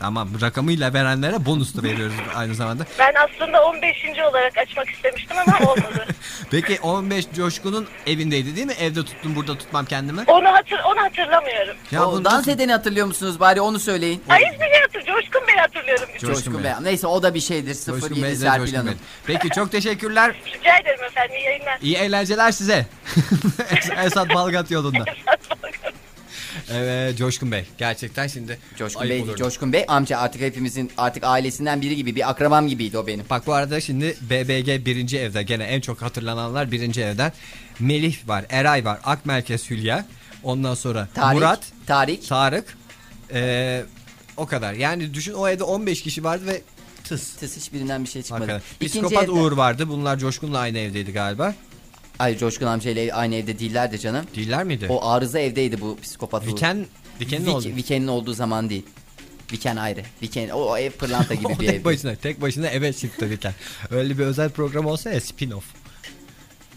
Tamam rakamıyla verenlere bonus da veriyoruz aynı zamanda. Ben aslında 15. olarak açmak istemiştim ama olmadı. Peki 15 Coşkun'un evindeydi değil mi? Evde tuttum burada tutmam kendimi. onu hatır onu hatırlamıyorum. Ya o bunu dans nasıl- edeni hatırlıyor musunuz bari onu söyleyin. Ay ismini hatır. Coşkun Bey hatırlıyorum. Coşkun Coşkun Bey. Bey. Neyse o da bir şeydir. Coşkun 07 Bey de Serpil Coşkun Hanım. Bey. Peki çok teşekkürler. Rica ederim efendim. İyi yayınlar. İyi eğlenceler size. Es- Esat Balgat yolunda. Evet Coşkun Bey. Gerçekten şimdi Coşkun Bey, olurdu. Coşkun Bey amca artık hepimizin artık ailesinden biri gibi bir akrabam gibiydi o benim. Bak bu arada şimdi BBG birinci evde gene en çok hatırlananlar birinci evden. Melih var, Eray var, Akmerkez Hülya. Ondan sonra Tarık, Murat, Tarık. Tarık. Ee, o kadar. Yani düşün o evde 15 kişi vardı ve tıs. Tıs hiçbirinden bir şey çıkmadı. Hakikaten. İkinci Psikopat evde- Uğur vardı. Bunlar Coşkun'la aynı evdeydi galiba. Ay Coşkun amcayla aynı evde değillerdi canım. Değiller miydi? O arıza evdeydi bu psikopat. Viken, Viken'in Vik- oldu. Viken'in olduğu zaman değil. Viken ayrı. Viken o, o ev pırlanta gibi bir tek ev. başına, tek başına eve çıktı Viken. Öyle bir özel program olsa ya spin-off.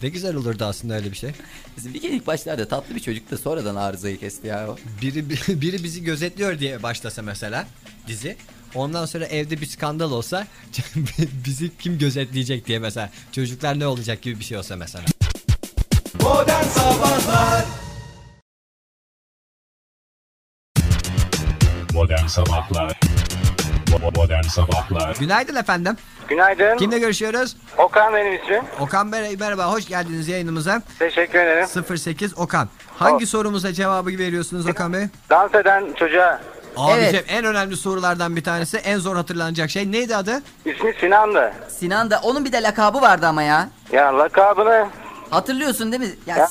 Ne güzel olurdu aslında öyle bir şey. Bizim Viken ilk başlarda tatlı bir çocuk da sonradan arızayı kesti ya o. Biri biri bizi gözetliyor diye başlasa mesela dizi. Ondan sonra evde bir skandal olsa bizi kim gözetleyecek diye mesela çocuklar ne olacak gibi bir şey olsa mesela. Modern Sabahlar Bo- Modern Sabahlar Günaydın efendim. Günaydın. Kimle görüşüyoruz? Okan benim ismim. Okan Bey merhaba hoş geldiniz yayınımıza. Teşekkür ederim. 08 Okan. Hangi sorumuza cevabı veriyorsunuz Okan Bey? Dans eden çocuğa Abicim Evet. en önemli sorulardan bir tanesi en zor hatırlanacak şey neydi adı? ismi Sinan'dı. Sinan da onun bir de lakabı vardı ama ya. Ya lakabını Hatırlıyorsun değil mi? Ya, ya,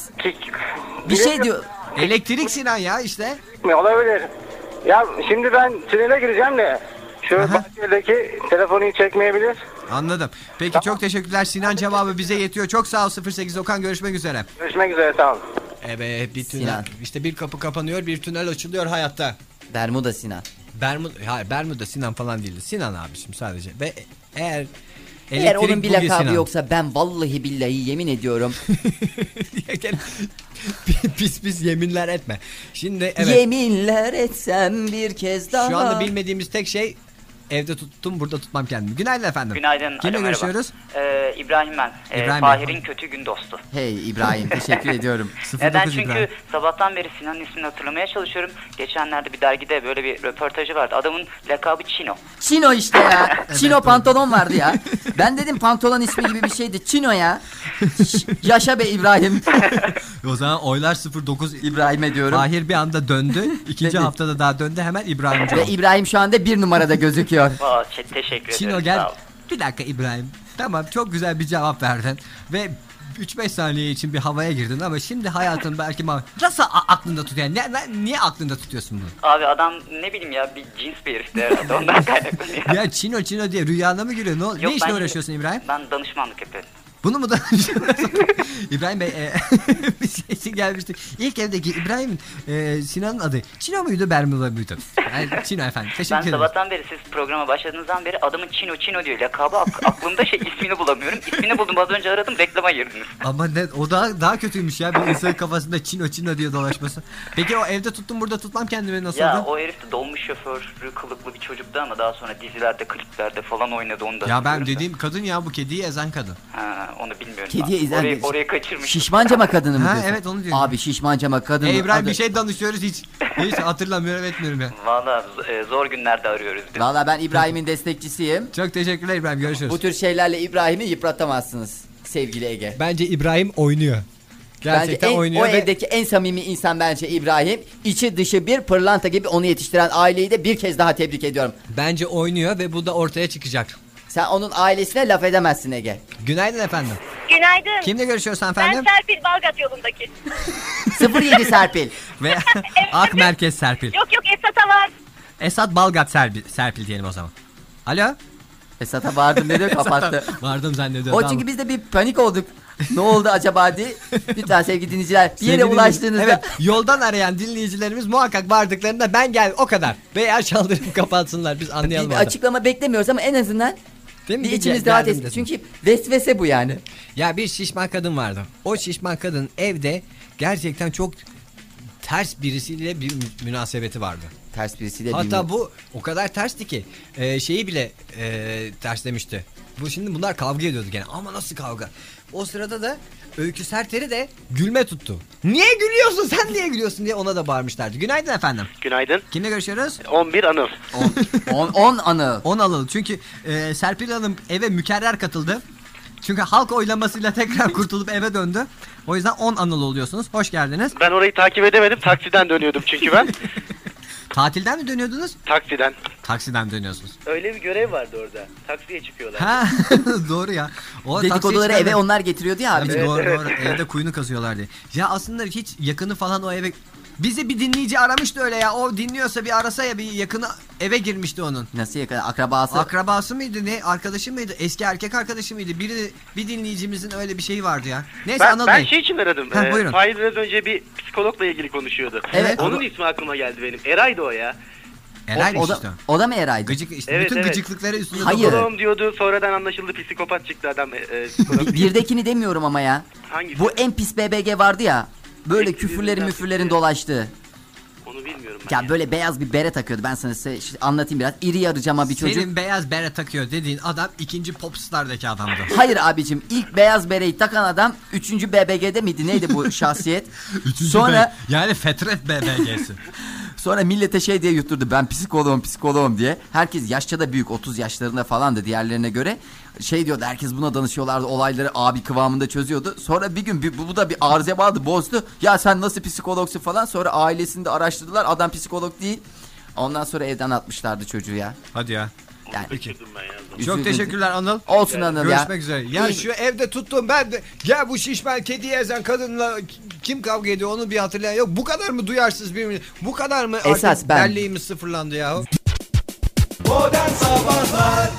bir şey diyor. Elektrik Sinan ya işte. olabilir? Ya şimdi ben tünele gireceğim de şu Aha. bahçedeki telefonu çekmeyebilir. Anladım. Peki çok teşekkürler. Sinan cevabı bize yetiyor. Çok sağ ol 08 Okan görüşmek üzere. Görüşmek üzere sağ olun. Evet bir tünel. Sinan. İşte bir kapı kapanıyor bir tünel açılıyor hayatta. Bermuda Sinan. Bermuda, hayır Bermuda Sinan falan değildi. Sinan abişim sadece. Ve eğer Eğer onun bir lakabı yoksa ben vallahi billahi yemin ediyorum. Pis pis yeminler etme. Şimdi evet. Yeminler etsem bir kez daha. Şu anda bilmediğimiz tek şey evde tuttum burada tutmam kendimi. Günaydın efendim. Günaydın. Kimle alo, görüşüyoruz? Ee, İbrahim ben. Ee, İbrahim. Fahir'in kötü gün dostu. Hey İbrahim teşekkür ediyorum. 09 Neden? Çünkü İbrahim. sabahtan beri Sinan'ın ismini hatırlamaya çalışıyorum. Geçenlerde bir dergide böyle bir röportajı vardı. Adamın lakabı Çino. Çino işte ya. Çino pantolon vardı ya. Ben dedim pantolon ismi gibi bir şeydi. Çino ya. Yaşa be İbrahim. O zaman oylar 09 İbrahim'e diyorum. Fahir bir anda döndü. İkinci haftada daha döndü. Hemen İbrahimci Ve. İbrahim şu anda bir numarada gözüküyor. Aa, te- teşekkür Çino ederim. gel. Bir dakika İbrahim. Tamam çok güzel bir cevap verdin. Ve 3-5 saniye için bir havaya girdin ama şimdi hayatın belki ma- nasıl a- aklında tutuyor? Yani ne- ne- niye aklında tutuyorsun bunu? Abi adam ne bileyim ya bir cins bir herifti herhalde ondan kaynaklanıyor. Ya Çino Çino diye rüyana mı giriyor? Ne, Yok, ne işle uğraşıyorsun İbrahim? Ben danışmanlık yapıyorum. Bunu mu da İbrahim Bey e, bir şey gelmiştik. İlk evdeki İbrahim'in e, Sinan'ın adı Çino muydu Bermuda muydu? Yani Çino efendim. Teşekkür Ben ederim. sabahtan beri siz programa başladığınızdan beri adamın Çino Çino diyor. Lakabı ak- aklımda şey ismini bulamıyorum. İsmini buldum az önce aradım reklama girdiniz. Ama ne, o daha daha kötüymüş ya bir insanın kafasında Çino Çino diye dolaşması. Peki o evde tuttum burada tutmam kendimi nasıldı? Ya o herif de dolmuş şoförü kılıklı bir çocuktu ama daha sonra dizilerde, kliplerde falan oynadı onu da. Ya ben dediğim kadın ya bu kediyi ezen kadın. Ha, onu bilmiyorum. Kediye Ben izler orayı, misin? orayı kaçırmış. Şişmancama kadını mı Ha, diyorsun? evet, onu diyorum. Abi şişmancama kadını. E İbrahim adı- bir şey danışıyoruz hiç. Hiç hatırlamıyorum etmiyorum ya. Valla e, zor günlerde arıyoruz biz. Valla ben İbrahim'in destekçisiyim. Çok teşekkürler İbrahim görüşürüz. Bu tür şeylerle İbrahim'i yıpratamazsınız sevgili Ege. Bence İbrahim oynuyor. Gerçekten bence en- oynuyor o ve evdeki en samimi insan bence İbrahim. İçi dışı bir pırlanta gibi onu yetiştiren aileyi de bir kez daha tebrik ediyorum. bence oynuyor ve bu da ortaya çıkacak. Sen onun ailesine laf edemezsin Ege. Günaydın efendim. Günaydın. Kimle görüşüyoruz Ben efendim? Serpil Balgat yolundaki. 07 Serpil. Ve Ak Merkez Serpil. Yok yok Esat'a var. Esat Balgat Serpil, Serpil diyelim o zaman. Alo? Esat'a vardım dedi kapattı. Vardım zannediyorum. O çünkü biz de bir panik olduk. ne oldu acaba diye. Lütfen sevgili dinleyiciler bir yere Sevgili ulaştığınızda Evet yoldan arayan dinleyicilerimiz muhakkak vardıklarında ben gel o kadar. Veya çaldırıp kapatsınlar biz bir, anlayalım. bir orada. açıklama beklemiyoruz ama en azından Değil mi? bir içimiz rahat etsin. Çünkü vesvese bu yani. Ya bir şişman kadın vardı. O şişman kadın evde gerçekten çok ters birisiyle bir mü- münasebeti vardı. Ters birisiyle Hatta bu o kadar tersti ki e, şeyi bile e, ters demişti. Bu şimdi bunlar kavga ediyordu gene ama nasıl kavga? O sırada da Öykü Serter'i de gülme tuttu. Niye gülüyorsun sen niye gülüyorsun diye ona da bağırmışlardı. Günaydın efendim. Günaydın. Kimle görüşüyoruz? 11 Anıl. 10 10 anı. 10 alalım. Çünkü e, Serpil Hanım eve mükerrer katıldı. Çünkü halk oylamasıyla tekrar kurtulup eve döndü. O yüzden 10 anıl oluyorsunuz. Hoş geldiniz. Ben orayı takip edemedim. Taksiden dönüyordum çünkü ben. Tatilden mi dönüyordunuz? Taksiden. Taksiden dönüyorsunuz. Öyle bir görev vardı orada. Taksiye çıkıyorlar. Ha doğru ya. O Dedikoduları eve onlar getiriyor ya abi. Tabii doğru doğru. Evde kuyunu kazıyorlar diye. Ya aslında hiç yakını falan o eve... Bizi bir dinleyici aramıştı öyle ya. O dinliyorsa bir arasa ya bir yakını eve girmişti onun. Nasıl yakın akrabası? Akrabası mıydı ne? Arkadaşı mıydı? Eski erkek arkadaşı mıydı? Biri bir dinleyicimizin öyle bir şeyi vardı ya. Neyse Ben, Anıl ben şey için aradım. Ha, Ee, buyurun. Fahir biraz önce bir psikologla ilgili konuşuyordu. Evet. Onun Onu- ismi aklıma geldi benim. Eray'dı o ya. Eray o, da, işte. o da mı Eray'dı? Gıcık işte Evet, bütün evet. gıcıklıkları üstünde Hayır. Psikoloğum diyordu. Sonradan anlaşıldı psikopat çıktı adam. E, e, birdekini demiyorum ama ya. Hangisi? Bu en pis BBG vardı ya. Böyle Eksi küfürlerin müfürlerin pis. dolaştığı. Onu bilmiyorum ben. Ya böyle beyaz bir bere takıyordu. Ben sana size anlatayım biraz. İri yarıcama bir çocuk. Senin beyaz bere takıyor dediğin adam ikinci popstar'daki adamdı. Hayır abicim ilk beyaz bereyi takan adam 3. BBG'de miydi neydi bu şahsiyet? Sonra Be- yani Fetret BBG'si. sonra millete şey diye yutturdu ben psikoloğum psikoloğum diye. Herkes yaşça da büyük 30 yaşlarında falandı diğerlerine göre. Şey diyordu herkes buna danışıyorlardı olayları abi kıvamında çözüyordu. Sonra bir gün bir, bu da bir arıza vardı bozdu. Ya sen nasıl psikologsun falan sonra ailesini de araştırdılar adam psikolog değil. Ondan sonra evden atmışlardı çocuğu ya. Hadi ya. Yani Kaçırdım ben ya. Çok teşekkürler Anıl. Olsun Anıl ya. Görüşmek üzere. Ya İyi. şu evde tuttum ben de ya bu şişman kediyi ezen kadınla kim kavga ediyor onu bir hatırlayan yok. Bu kadar mı duyarsız birbirini? Bu kadar mı Esas artık ben. belleğimiz sıfırlandı ya? Modern Sabahlar